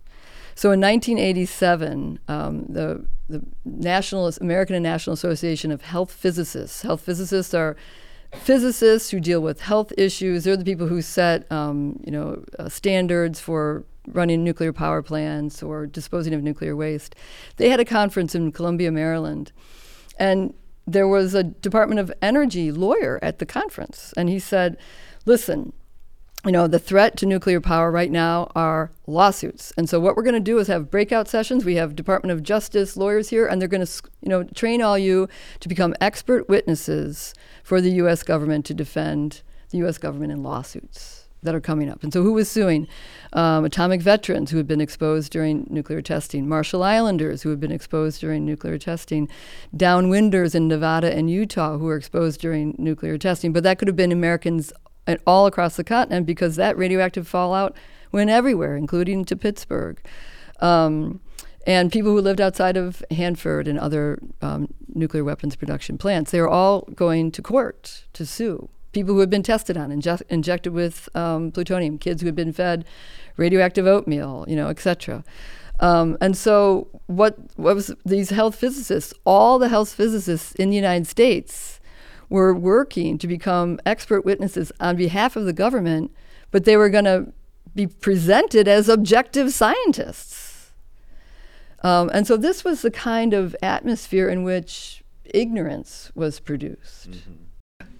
So in 1987, um, the, the National, American and National Association of Health Physicists, health physicists are physicists who deal with health issues. They're the people who set, um, you know, uh, standards for running nuclear power plants or disposing of nuclear waste. They had a conference in Columbia, Maryland, and there was a Department of Energy lawyer at the conference, and he said, "Listen, you know, the threat to nuclear power right now are lawsuits. And so what we're going to do is have breakout sessions. We have Department of Justice lawyers here, and they're going to, you know, train all you to become expert witnesses for the U.S. government to defend the U.S. government in lawsuits." That are coming up. And so, who was suing? Um, atomic veterans who had been exposed during nuclear testing, Marshall Islanders who had been exposed during nuclear testing, downwinders in Nevada and Utah who were exposed during nuclear testing. But that could have been Americans all across the continent because that radioactive fallout went everywhere, including to Pittsburgh. Um, and people who lived outside of Hanford and other um, nuclear weapons production plants, they were all going to court to sue people who had been tested on, inje- injected with um, plutonium, kids who had been fed radioactive oatmeal, you know, etc. Um, and so, what, what was these health physicists? All the health physicists in the United States were working to become expert witnesses on behalf of the government, but they were going to be presented as objective scientists. Um, and so, this was the kind of atmosphere in which ignorance was produced. Mm-hmm.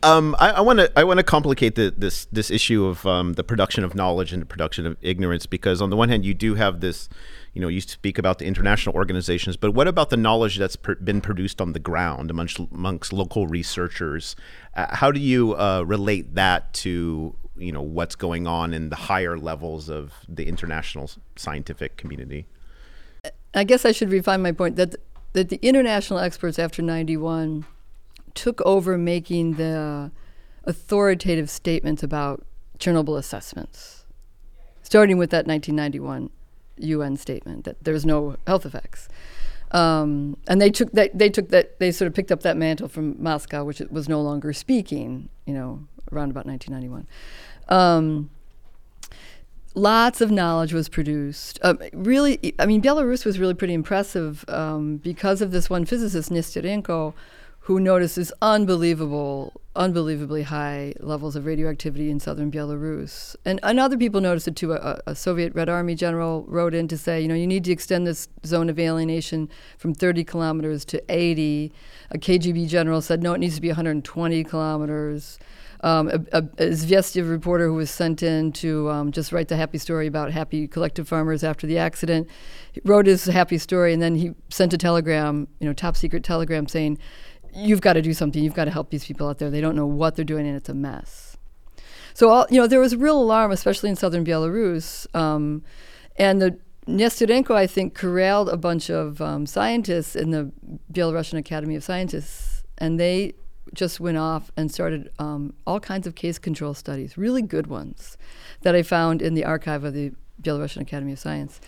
Um, I want to I want to complicate the, this this issue of um, the production of knowledge and the production of ignorance because on the one hand you do have this, you know, you speak about the international organizations, but what about the knowledge that's per- been produced on the ground amongst amongst local researchers? Uh, how do you uh, relate that to you know what's going on in the higher levels of the international scientific community? I guess I should refine my point that that the international experts after ninety one took over making the authoritative statements about Chernobyl assessments, starting with that 1991 UN statement that there's no health effects. Um, and they took that they took that they sort of picked up that mantle from Moscow, which was no longer speaking, you know, around about 1991. Um, lots of knowledge was produced. Um, really, I mean, Belarus was really pretty impressive um, because of this one physicist, Nesterenko, who notices unbelievable, unbelievably high levels of radioactivity in southern Belarus. And, and other people noticed it too. A, a, Soviet Red Army general wrote in to say, you know, you need to extend this zone of alienation from 30 kilometers to 80. A KGB general said, no, it needs to be 120 kilometers. um, a, a, reporter who was sent in to um, just write the happy story about happy collective farmers after the accident. Wrote his happy story, and then he sent a telegram, you know, top secret telegram saying, "You've got to do something. You've got to help these people out there. They don't know what they're doing, and it's a mess." So, all, you know, there was real alarm, especially in southern Belarus, um, and the Nesterenko, I think, corralled a bunch of um, scientists in the Belarusian Academy of Scientists, and they just went off and started um, all kinds of case control studies, really good ones, that I found in the archive of the Belarusian Academy of Science,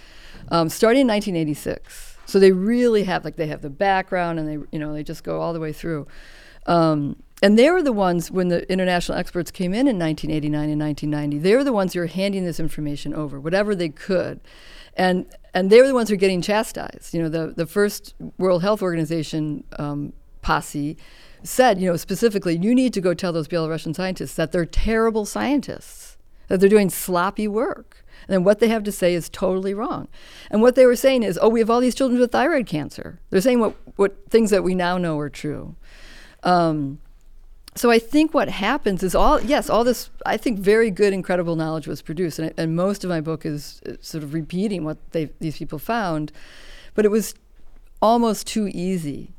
um, starting in 1986. So they really have, like, they have the background, and they, you know, they just go all the way through. Um, and they were the ones when the international experts came in in 1989 and 1990. They were the ones who were handing this information over, whatever they could and and they were the ones who were getting chastised. You know, the the first World Health Organization um, posse said, you know, specifically, you need to go tell those Belarusian scientists that they're terrible scientists, that they're doing sloppy work, and what they have to say is totally wrong. And what they were saying is, oh, we have all these children with thyroid cancer. They're saying what what things that we now know are true. Um, so I think what happens is all yes, all this I think very good, incredible knowledge was produced, and, and most of my book is, sort of repeating what these people found, but it was almost too easy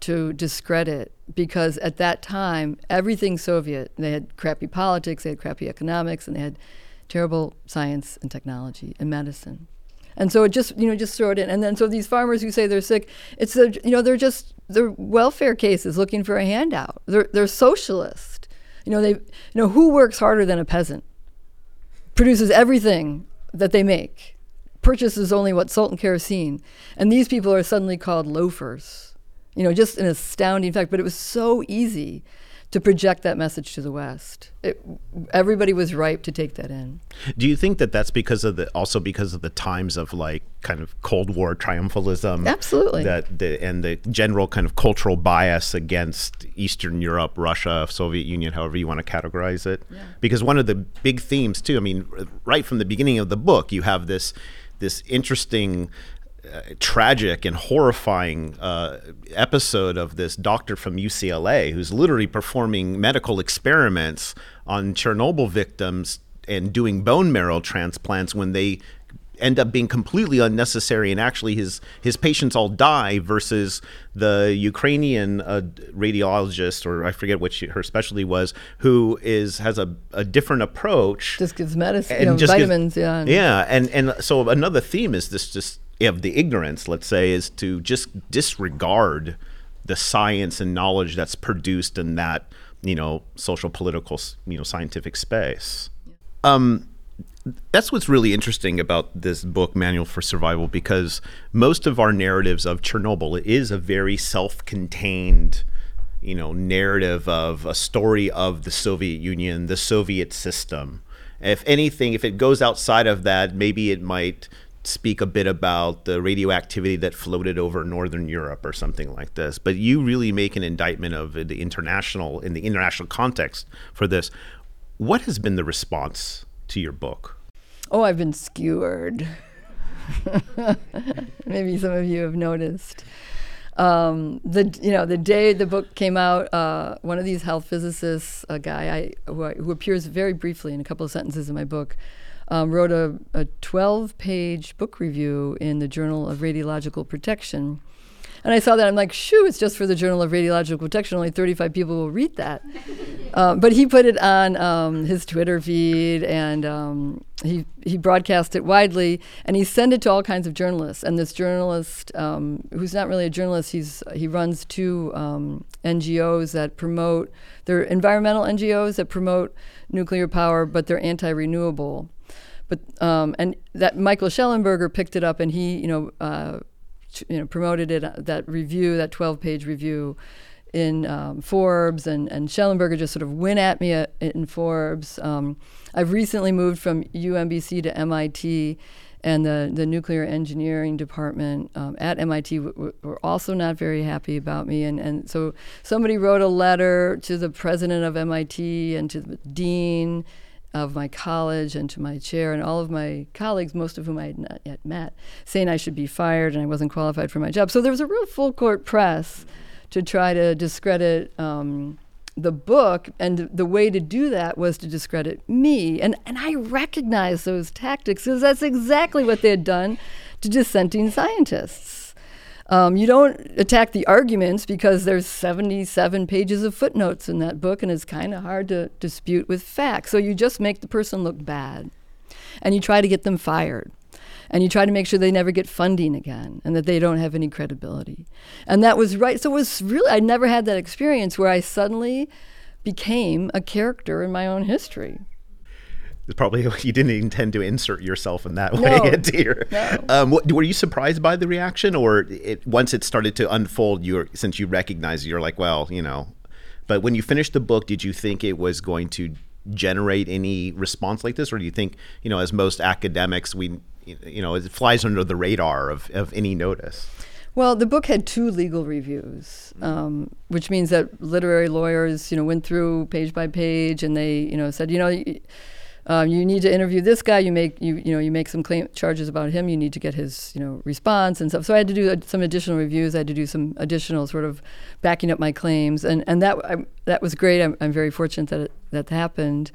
to discredit because at that time everything Soviet they had crappy politics, they had crappy economics, and they had terrible science and technology and medicine. And so it just you know just throw it in, and then so these farmers who say they're sick, it's a, you know they're just they're welfare cases looking for a handout. They're they're socialist. You know they you know who works harder than a peasant? Produces everything that they make, purchases only what salt and kerosene, and these people are suddenly called loafers. You know, just an astounding fact. But it was so easy to project that message to the West. It, everybody was ripe to take that in. Do you think that that's because of the also because of the times of like kind of Cold War triumphalism? Absolutely. That the, and the general kind of cultural bias against Eastern Europe, Russia, Soviet Union, however you want to categorize it. Yeah. Because one of the big themes too. I mean, right from the beginning of the book, you have this this interesting tragic and horrifying uh, episode of this doctor from UCLA who's literally performing medical experiments on Chernobyl victims and doing bone marrow transplants when they end up being completely unnecessary and actually his his patients all die versus the Ukrainian uh, radiologist or I forget what she, her specialty was who is has a, a different approach. Just gives medicine and you know, vitamins gives, yeah and yeah and and so another theme is this just of the ignorance, let's say, is to just disregard the science and knowledge that's produced in that you know social political you know scientific space. Um, that's what's really interesting about this book, Manual for Survival, because most of our narratives of Chernobyl is a very self-contained, you know, narrative of a story of the Soviet Union, the Soviet system. If anything, if it goes outside of that, maybe it might speak a bit about the radioactivity that floated over northern Europe or something like this. But you really make an indictment of the international in the international context for this. What has been the response to your book? Oh, I've been skewered. Maybe some of you have noticed. Um, the you know the day the book came out, uh, one of these health physicists, a guy I, who, who appears very briefly in a couple of sentences in my book, um, wrote a, a 12 page book review in the Journal of Radiological Protection. And I saw that. I'm like, shoo, it's just for the Journal of Radiological Protection. Only 35 people will read that. um, but he put it on um, his Twitter feed and um, he, he broadcast it widely. And he sent it to all kinds of journalists. And this journalist, um, who's not really a journalist, he's, he runs two um, NGOs that promote, they're environmental NGOs that promote nuclear power, but they're anti renewable. But um, and that Michael Shellenberger picked it up and he you know uh, you know promoted it uh, that review that 12 page review in um, Forbes and and Shellenberger just sort of went at me at, uh, in Forbes. Um, I've recently moved from UMBC to MIT. And the, the nuclear engineering department um, at MIT w- w- were also not very happy about me. And, and so somebody wrote a letter to the president of MIT and to the dean of my college and to my chair and all of my colleagues, most of whom I had not yet met, saying I should be fired and I wasn't qualified for my job. So there was a real full court press to try to discredit um, the book, and the way to do that was to discredit me. And, and I recognize those tactics because that's exactly what they had done to dissenting scientists. Um, you don't attack the arguments because there's 77 pages of footnotes in that book, and it's kind of hard to dispute with facts. So you just make the person look bad, and you try to get them fired and you try to make sure they never get funding again and that they don't have any credibility. And that was right. So it was really, I never had that experience where I suddenly became a character in my own history. Probably you didn't intend to insert yourself in that way, No. dear. No. Um, what, were you surprised by the reaction, or it, once it started to unfold, you were, since you recognized, you're like, well, you know. But when you finished the book, did you think it was going to generate any response like this, or do you think, you know, as most academics, we, you know, it flies under the radar of, of any notice? Well, the book had two legal reviews, um, which means that literary lawyers, you know, went through page by page, and they, you know, said, you know, um, you need to interview this guy. You make, you, you know, you make some claim charges about him. You need to get his, you know, response and stuff. So I had to do some additional reviews. I had to do some additional sort of backing up my claims, and and that I, that was great. I'm, I'm very fortunate that it, that happened.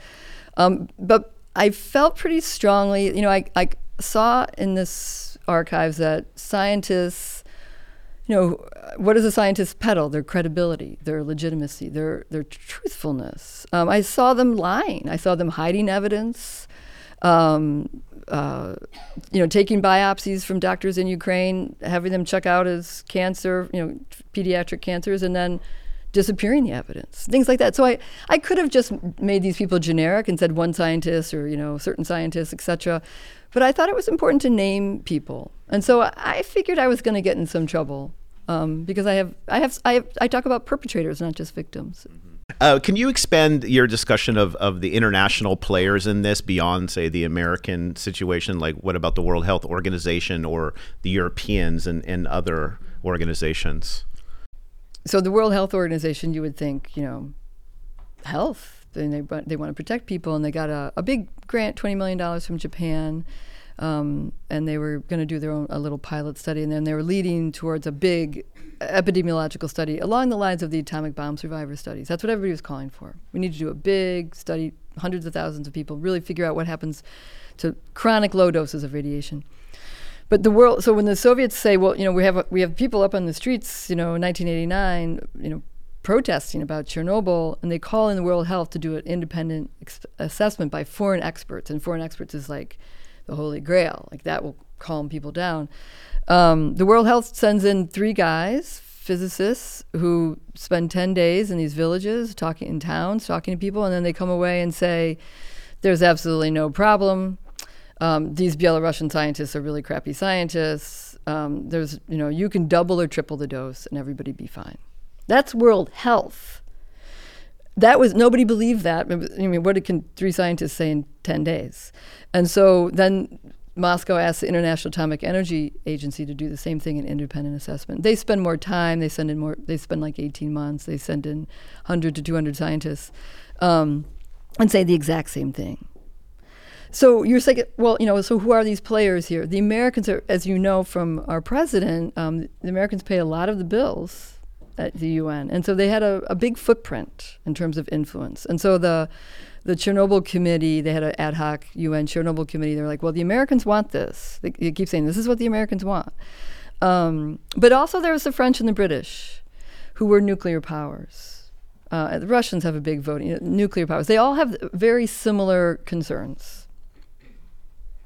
Um, but I felt pretty strongly, you know, I, I saw in this archives that scientists you know, what does a scientist peddle? Their credibility, their legitimacy, their their truthfulness. Um, I saw them lying. I saw them hiding evidence. Um, uh, you know, taking biopsies from doctors in Ukraine, having them check out as cancer, you know, pediatric cancers, and then disappearing the evidence, things like that. So I, I could have just made these people generic and said one scientist or you know certain scientists, etc. But I thought it was important to name people, and so I, figured I was going to get in some trouble um, because I have I have I have, I talk about perpetrators, not just victims. Uh, can you expand your discussion of, of the international players in this beyond, say, the American situation? Like, what about the World Health Organization or the Europeans and, and other organizations? So the World Health Organization, you would think, you know, health. And they they want to protect people, and they got a, a big grant, twenty million dollars from Japan, um, and they were going to do their own a little pilot study, and then they were leading towards a big epidemiological study along the lines of the atomic bomb survivor studies. That's what everybody was calling for. We need to do a big study, hundreds of thousands of people, really figure out what happens to chronic low doses of radiation. But the world. So when the Soviets say, "Well, you know, we have we have people up on the streets," you know, in 1989, you know, protesting about Chernobyl, and they call in the World Health to do an independent ex- assessment by foreign experts, and foreign experts is like the holy grail. Like that will calm people down. Um, the World Health sends in three guys, physicists, who spend 10 days in these villages, talking in towns, talking to people, and then they come away and say, there's absolutely no problem. Um, these Belarusian scientists are really crappy scientists. Um, there's, you know, you can double or triple the dose and everybody be fine. That's World Health. That was nobody believed that. I mean, what can three scientists say in ten days? And so then Moscow asked the International Atomic Energy Agency to do the same thing, an independent assessment. They spend more time. They send in more. They spend like 18 months. They send in 100 to 200 scientists, um, and say the exact same thing. So you're saying, well, you know, so who are these players here? The Americans are, as you know from our president, um, the Americans pay a lot of the bills at the UN, and so they had a, a big footprint in terms of influence. And so the the Chernobyl committee, they had an ad hoc UN Chernobyl committee. They're like, well, the Americans want this. They, they keep saying this is what the Americans want. Um, but also there was the French and the British, who were nuclear powers. Uh, the Russians have a big voting you know, nuclear powers. They all have very similar concerns.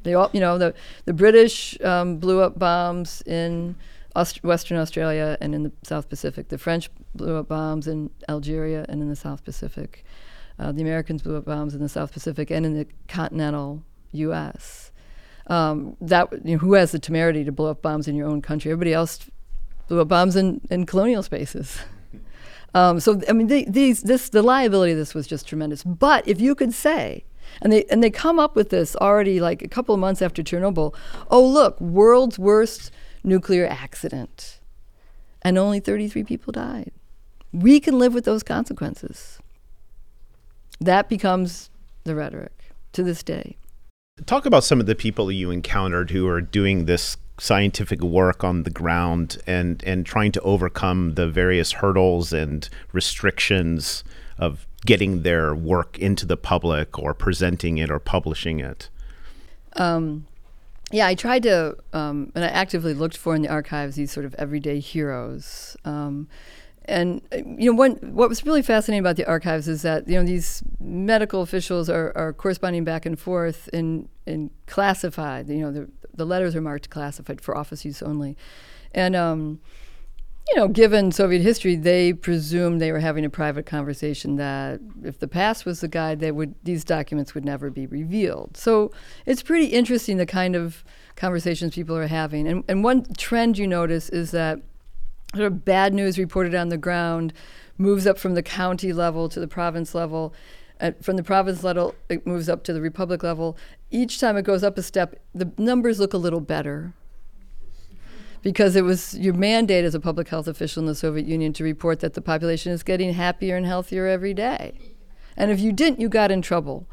They all, you know, the the British um, blew up bombs in Aust- Western Australia and in the South Pacific. The French blew up bombs in Algeria and in the South Pacific. Uh, the Americans blew up bombs in the South Pacific and in the continental U.S. Um, that you know, who has the temerity to blow up bombs in your own country? Everybody else blew up bombs in, in colonial spaces. Um, so I mean, these this the liability of this was just tremendous. But if you could say, and they and they come up with this already like a couple of months after Chernobyl. Oh look, world's worst nuclear accident, and only 33 people died. We can live with those consequences. That becomes the rhetoric to this day. Talk about some of the people you encountered who are doing this scientific work on the ground and, and trying to overcome the various hurdles and restrictions of getting their work into the public or presenting it or publishing it? Um, yeah, I tried to, um, and I actively looked for in the archives these sort of everyday heroes. Um, and uh, you know, what was really fascinating about the archives is that you know these medical officials are, are corresponding back and forth in in classified. You know, the the letters are marked classified for office use only, and um, you know, given Soviet history, they presumed they were having a private conversation that if the past was the guide, they would these documents would never be revealed. So it's pretty interesting the kind of conversations people are having. And and one trend you notice is that sort of bad news reported on the ground moves up from the county level to the province level. At, from the province level, it moves up to the republic level. Each time it goes up a step, the numbers look a little better because it was your mandate as a public health official in the Soviet Union to report that the population is getting happier and healthier every day. And if you didn't, you got in trouble.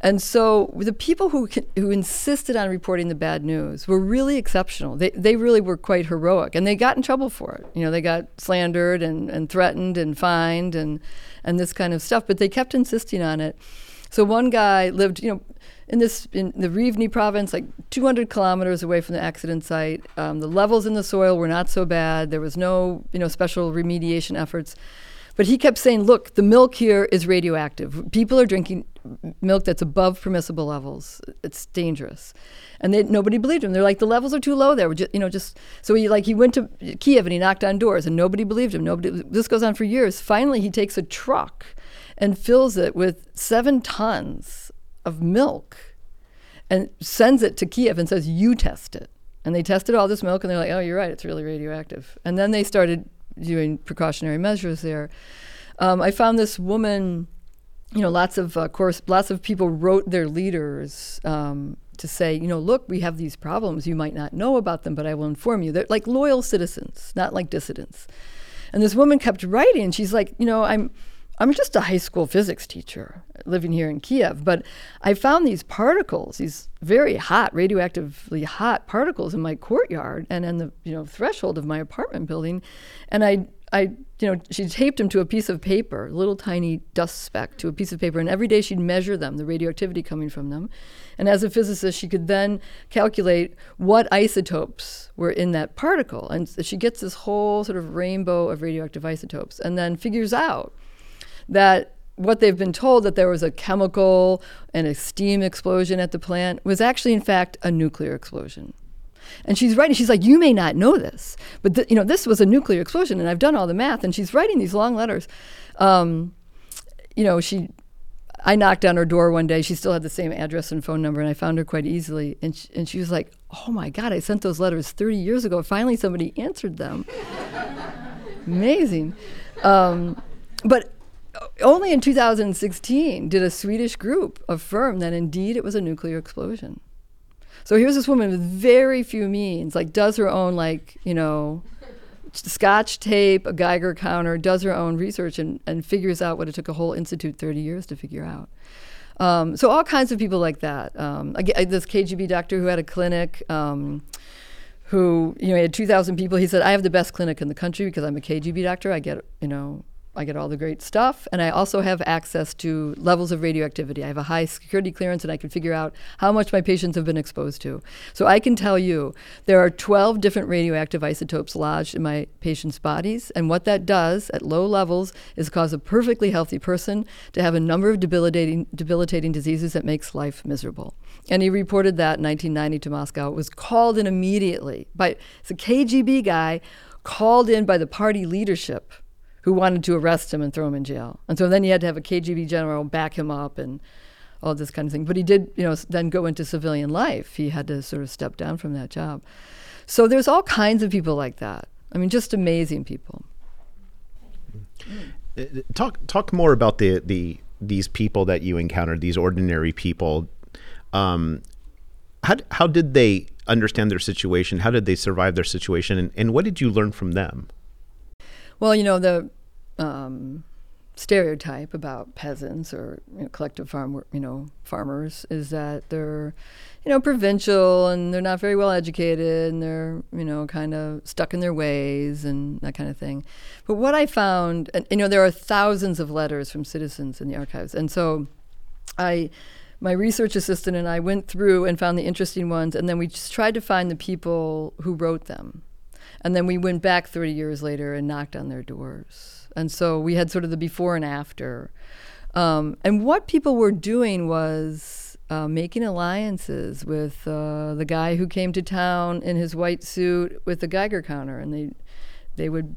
And so the people who who insisted on reporting the bad news were really exceptional. They, they really were quite heroic, and they got in trouble for it. You know, they got slandered and, and threatened and fined and and this kind of stuff. But they kept insisting on it. So one guy lived, you know, in this in the Rivne province, like 200 kilometers away from the accident site. Um, the levels in the soil were not so bad. There was no you know special remediation efforts. But he kept saying, "Look, the milk here is radioactive. People are drinking milk that's above permissible levels. It's dangerous." And they, nobody believed him. They're like, "The levels are too low there." Just, you know, just so he like he went to Kiev and he knocked on doors, and nobody believed him. Nobody. This goes on for years. Finally, he takes a truck and fills it with seven tons of milk and sends it to Kiev and says, You test it. And they tested all this milk and they're like, Oh, you're right, it's really radioactive. And then they started doing precautionary measures there. Um, I found this woman, you know, lots of uh, course, lots of people wrote their leaders um, to say, you know, look, we have these problems. You might not know about them, but I will inform you. They're like loyal citizens, not like dissidents. And this woman kept writing. She's like, you know, I'm I'm just a high school physics teacher living here in Kiev, but I found these particles, these very hot, radioactively hot particles in my courtyard and in the you know threshold of my apartment building, and I I you know she taped them to a piece of paper, a little tiny dust speck to a piece of paper, and every day she'd measure them, the radioactivity coming from them, and as a physicist she could then calculate what isotopes were in that particle, and she gets this whole sort of rainbow of radioactive isotopes, and then figures out that what they've been told that there was a chemical and a steam explosion at the plant was actually in fact a nuclear explosion. And she's writing she's like you may not know this but th- you know this was a nuclear explosion and i've done all the math and she's writing these long letters. Um, you know she i knocked on her door one day she still had the same address and phone number and i found her quite easily and she, and she was like oh my god i sent those letters 30 years ago finally somebody answered them. Amazing. Um, but only in 2016 did a Swedish group affirm that indeed it was a nuclear explosion. So here's this woman with very few means, like does her own like, you know, scotch tape, a Geiger counter, does her own research and, and figures out what it took a whole institute 30 years to figure out. Um, so all kinds of people like that. Um, I, this KGB doctor who had a clinic, um, who you know he had 2,000 people. He said, "I have the best clinic in the country because I'm a KGB doctor. I get you know I get all the great stuff, and I also have access to levels of radioactivity. I have a high security clearance, and I can figure out how much my patients have been exposed to. So I can tell you there are 12 different radioactive isotopes lodged in my patients' bodies, and what that does at low levels is cause a perfectly healthy person to have a number of debilitating, debilitating diseases that makes life miserable. And he reported that in 1990 to Moscow. It was called in immediately by it's a KGB guy called in by the party leadership who wanted to arrest him and throw him in jail. And so then he had to have a KGB general back him up and all this kind of thing. But he did, you know, then go into civilian life. He had to sort of step down from that job. So there's all kinds of people like that. I mean, just amazing people. Uh, talk talk more about the the these people that you encountered, these ordinary people. Um, how how did they understand their situation? How did they survive their situation? And, and what did you learn from them? Well, you know the um, stereotype about peasants or you know, collective farm, you know, farmers is that they're, you know, provincial and they're not very well educated and they're, you know, kind of stuck in their ways and that kind of thing. But what I found, and you know, there are thousands of letters from citizens in the archives, and so I. My research assistant and I went through and found the interesting ones, and then we just tried to find the people who wrote them. And then we went back 30 years later and knocked on their doors and so we had sort of the before and after. Um, and what people were doing was uh, making alliances with uh, the guy who came to town in his white suit with the Geiger counter, and they they would.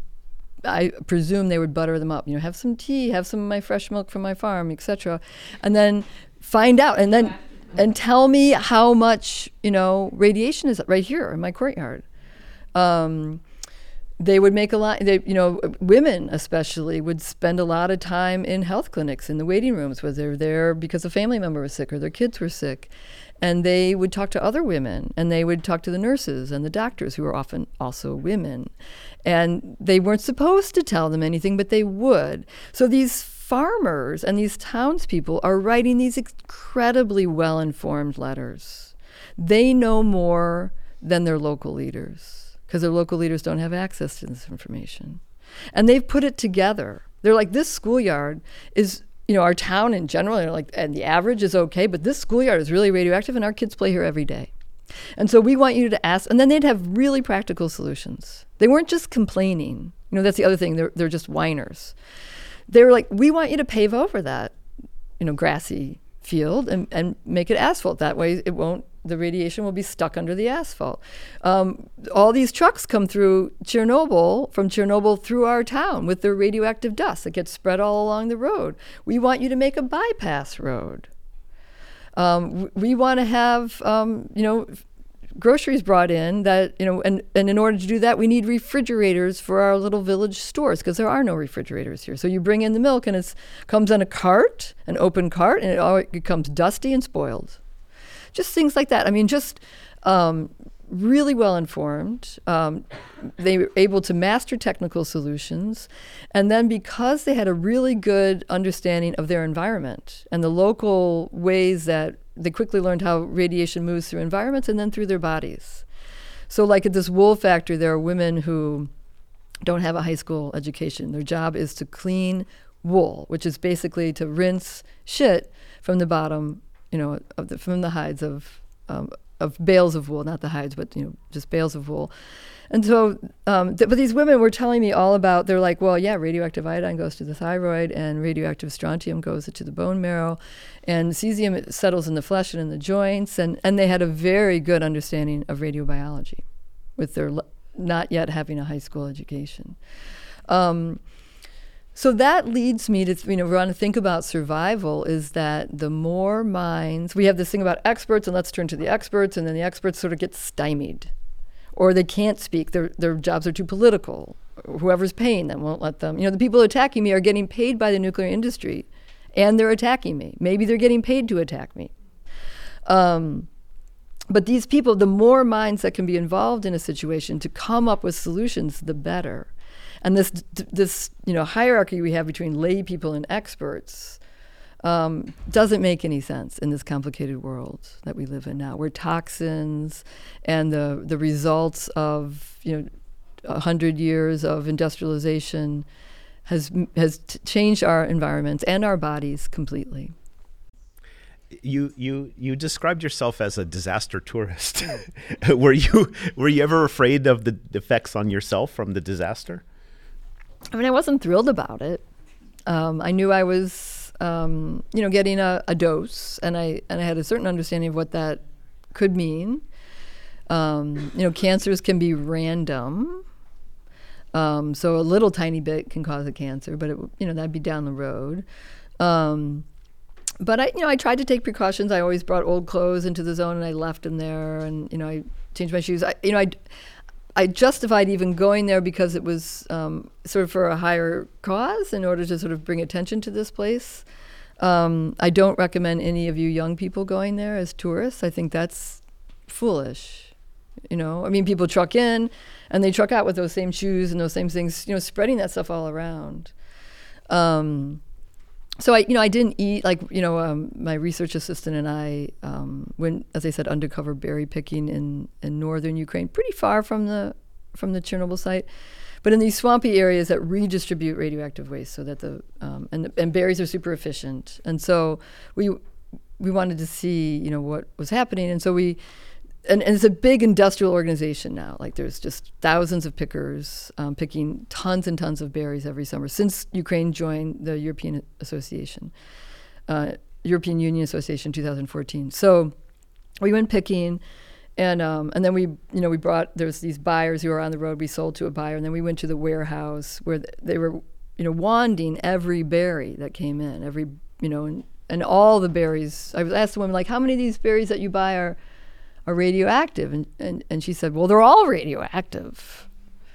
I presume they would butter them up. You know, have some tea, have some of my fresh milk from my farm, etc., and then find out, and then and tell me how much you know radiation is right here in my courtyard. Um, they would make a lot they you know women especially would spend a lot of time in health clinics in the waiting rooms where they're there because a family member was sick or their kids were sick. And they would talk to other women and they would talk to the nurses and the doctors who were often also women. And they weren't supposed to tell them anything but they would. So these farmers and these townspeople are writing these incredibly well-informed letters. They know more than their local leaders because their local leaders don't have access to this information. And they've put it together. They're like, this schoolyard is, you know, our town in general, they're like, and the average is okay, but this schoolyard is really radioactive and our kids play here every day. And so we want you to ask, and then they'd have really practical solutions. They weren't just complaining. You know, that's the other thing, they're, they're just whiners. They were like, we want you to pave over that, you know, grassy field and, and make it asphalt. That way it won't the radiation will be stuck under the asphalt. Um, all these trucks come through Chernobyl, from Chernobyl through our town with their radioactive dust that gets spread all along the road. We want you to make a bypass road. Um, we want to have, um, you know, groceries brought in that, you know, and, and in order to do that, we need refrigerators for our little village stores because there are no refrigerators here. So you bring in the milk and it comes on a cart, an open cart, and it, all, it becomes dusty and spoiled just things like that. I mean, just um, really well informed. Um, they were able to master technical solutions. And then because they had a really good understanding of their environment and the local ways that they quickly learned how radiation moves through environments and then through their bodies. So, like at this wool factory, there are women who don't have a high school education. Their job is to clean wool, which is basically to rinse shit from the bottom you know, the, from the hides of um, of bales of wool, not the hides, but you know, just bales of wool. And so, um, th- but these women were telling me all about. They're like, well, yeah, radioactive iodine goes to the thyroid, and radioactive strontium goes to the bone marrow, and cesium settles in the flesh and in the joints, and and they had a very good understanding of radiobiology, with their not yet having a high school education. Um, so that leads me to, you know, to think about survival is that the more minds, we have this thing about experts, and let's turn to the experts, and then the experts sort of get stymied. Or they can't speak, their, their jobs are too political. Whoever's paying them won't let them. You know, the people attacking me are getting paid by the nuclear industry, and they're attacking me. Maybe they're getting paid to attack me. Um, but these people, the more minds that can be involved in a situation to come up with solutions, the better. And this this you know hierarchy we have between lay people and experts um, doesn't make any sense in this complicated world that we live in now, where toxins and the the results of you know hundred years of industrialization has has t- changed our environments and our bodies completely. You you you described yourself as a disaster tourist. were you were you ever afraid of the effects on yourself from the disaster? I mean, I wasn't thrilled about it. Um, I knew I was, um, you know, getting a, a, dose, and I and I had a certain understanding of what that could mean. Um, you know, cancers can be random, um, so a little tiny bit can cause a cancer, but it, you know that'd be down the road. Um, but I, you know, I tried to take precautions. I always brought old clothes into the zone, and I left them there, and you know, I changed my shoes. I, you know, I I justified even going there because it was um, sort of for a higher cause in order to sort of bring attention to this place. Um, I don't recommend any of you young people going there as tourists. I think that's foolish. You know, I mean, people truck in and they truck out with those same shoes and those same things, you know, spreading that stuff all around. Um, so I, you know, I didn't eat like you know, um, my research assistant and I um, went, as I said, undercover berry picking in in northern Ukraine, pretty far from the from the Chernobyl site, but in these swampy areas that redistribute radioactive waste, so that the um, and and berries are super efficient, and so we we wanted to see you know what was happening, and so we and, and, it's a big industrial organization now. Like there's just thousands of pickers um, picking tons and tons of berries every summer since Ukraine joined the European Association, uh, European Union Association, 2014. So we went picking, and um, and then we you know we brought there's these buyers who are on the road. We sold to a buyer, and then we went to the warehouse where they were you know wanding every berry that came in, every you know and and all the berries. I was asked the woman like, how many of these berries that you buy are are radioactive. And, and, and she said, Well, they're all radioactive,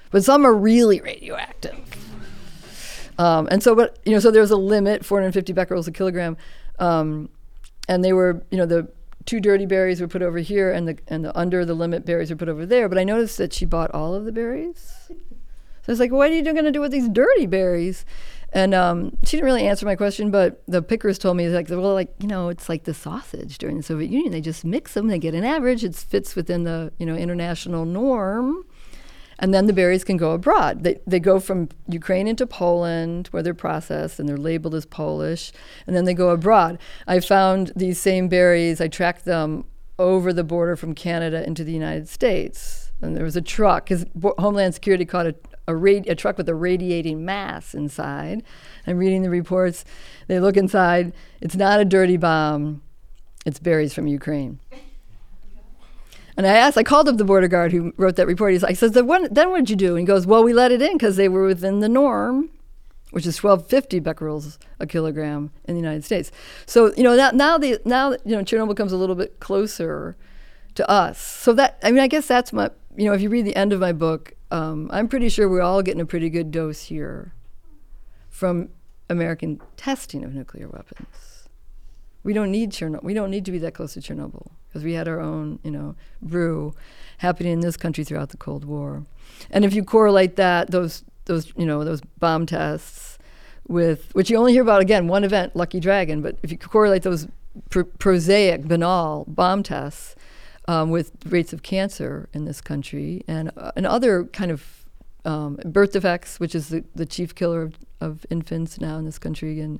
but some are really radioactive. Um, and so, but, you know, so there was a limit 450 becquerels a kilogram. Um, and they were, you know, the two dirty berries were put over here and the, and the under the limit berries were put over there. But I noticed that she bought all of the berries. So I was like, What are you going to do with these dirty berries? And um, she didn't really answer my question, but the pickers told me like, well, like you know, it's like the sausage during the Soviet Union. They just mix them, they get an average. It fits within the you know international norm, and then the berries can go abroad. They they go from Ukraine into Poland where they're processed and they're labeled as Polish, and then they go abroad. I found these same berries. I tracked them over the border from Canada into the United States, and there was a truck because Homeland Security caught a a, a truck with a radiating mass inside. I'm reading the reports. They look inside. It's not a dirty bomb. It's berries from Ukraine. And I asked, I called up the border guard who wrote that report. He's like, I says, then what did you do? And he goes, well, we let it in because they were within the norm, which is 1250 becquerels a kilogram in the United States. So, you know, now, now, the, now you know, Chernobyl comes a little bit closer to us. So that, I mean, I guess that's my, you know, if you read the end of my book, um, I'm pretty sure we're all getting a pretty good dose here from American testing of nuclear weapons. We don't need Chernobyl. We don't need to be that close to Chernobyl because we had our own, you know, brew happening in this country throughout the Cold War. And if you correlate that, those, those, you know, those bomb tests with, which you only hear about again, one event, Lucky Dragon, but if you correlate those pr- prosaic, banal bomb tests um, with rates of cancer in this country and, uh, and other kind of um, birth defects, which is the, the chief killer of, of infants now in this country, and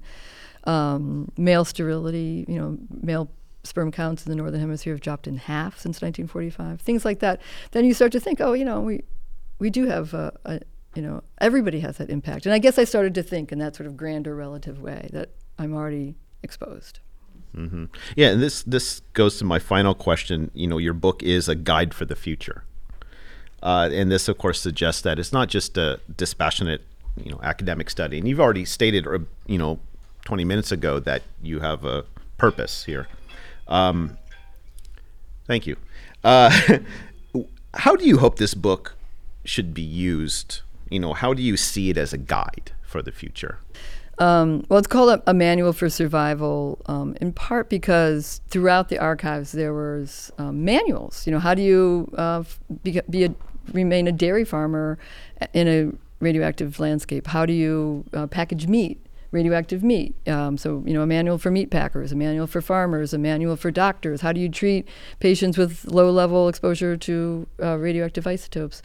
um, male sterility, you know, male sperm counts in the northern hemisphere have dropped in half since 1945. Things like that. Then you start to think, oh, you know, we we do have a, a you know, everybody has that impact. And I guess I started to think in that sort of grander relative way that I'm already exposed. Mm-hmm. Yeah, and this this goes to my final question. You know, your book is a guide for the future, uh, and this, of course, suggests that it's not just a dispassionate, you know, academic study. And you've already stated, uh, you know, 20 minutes ago that you have a purpose here. Um, thank you. Uh, how do you hope this book should be used? You know, how do you see it as a guide for the future? Um, well, it's called a, a manual for survival, um, in part because throughout the archives there was um, manuals. You know, how do you uh, be, be a, remain a dairy farmer in a radioactive landscape? How do you uh, package meat? radioactive meat. Um, so, you know, a manual for meat packers, a manual for farmers, a manual for doctors. How do you treat patients with low level exposure to uh, radioactive isotopes?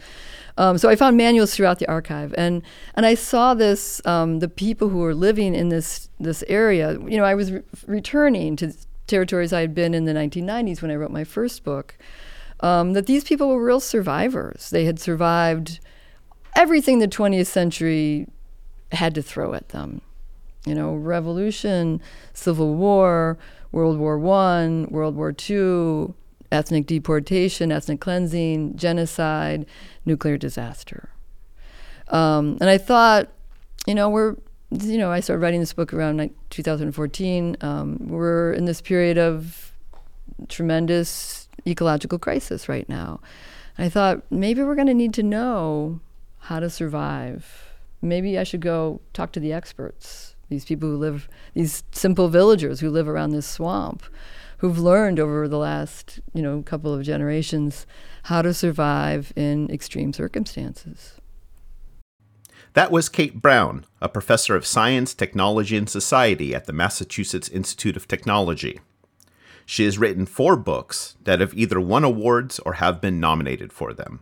Um, so I found manuals throughout the archive, and and I saw this um, the people who were living in this this area. You know, I was re- returning to territories I had been in the 1990s when I wrote my first book. Um, that these people were real survivors. They had survived everything the 20th century had to throw at them. You know, revolution, civil war, World War One, World War Two, ethnic deportation, ethnic cleansing, genocide, nuclear disaster. Um, and I thought, you know, we're, you know, I started writing this book around 2014. Um, we're in this period of tremendous ecological crisis right now. I thought maybe we're going to need to know how to survive. Maybe I should go talk to the experts, these people who live, these simple villagers who live around this swamp who've learned over the last you know couple of generations how to survive in extreme circumstances. That was Kate Brown, a professor of science, technology, and society at the Massachusetts Institute of Technology. She has written four books that have either won awards or have been nominated for them.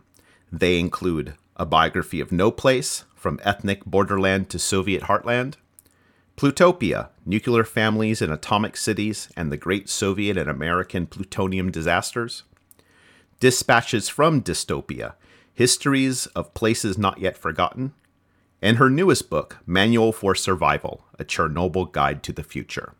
They include A Biography of No Place, From Ethnic Borderland to Soviet Heartland, Plutopia Nuclear Families in Atomic Cities and the Great Soviet and American Plutonium Disasters, Dispatches from Dystopia Histories of Places Not Yet Forgotten, and her newest book, Manual for Survival A Chernobyl Guide to the Future.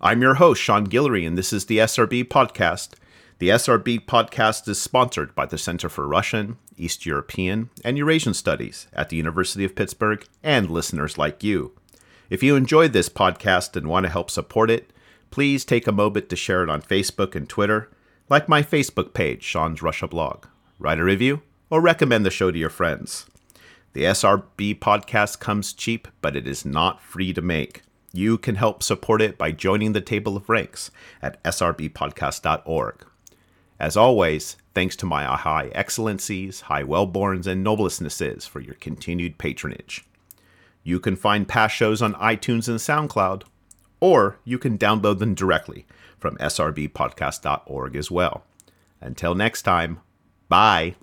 I'm your host, Sean Guillory, and this is the SRB Podcast. The SRB Podcast is sponsored by the Center for Russian, East European, and Eurasian Studies at the University of Pittsburgh and listeners like you. If you enjoyed this podcast and want to help support it, please take a moment to share it on Facebook and Twitter, like my Facebook page, Sean's Russia blog. Write a review or recommend the show to your friends. The SRB podcast comes cheap, but it is not free to make. You can help support it by joining the table of ranks at srbpodcast.org. As always, thanks to my high excellencies, high wellborns, and noblestnesses for your continued patronage. You can find past shows on iTunes and SoundCloud, or you can download them directly from srbpodcast.org as well. Until next time, bye.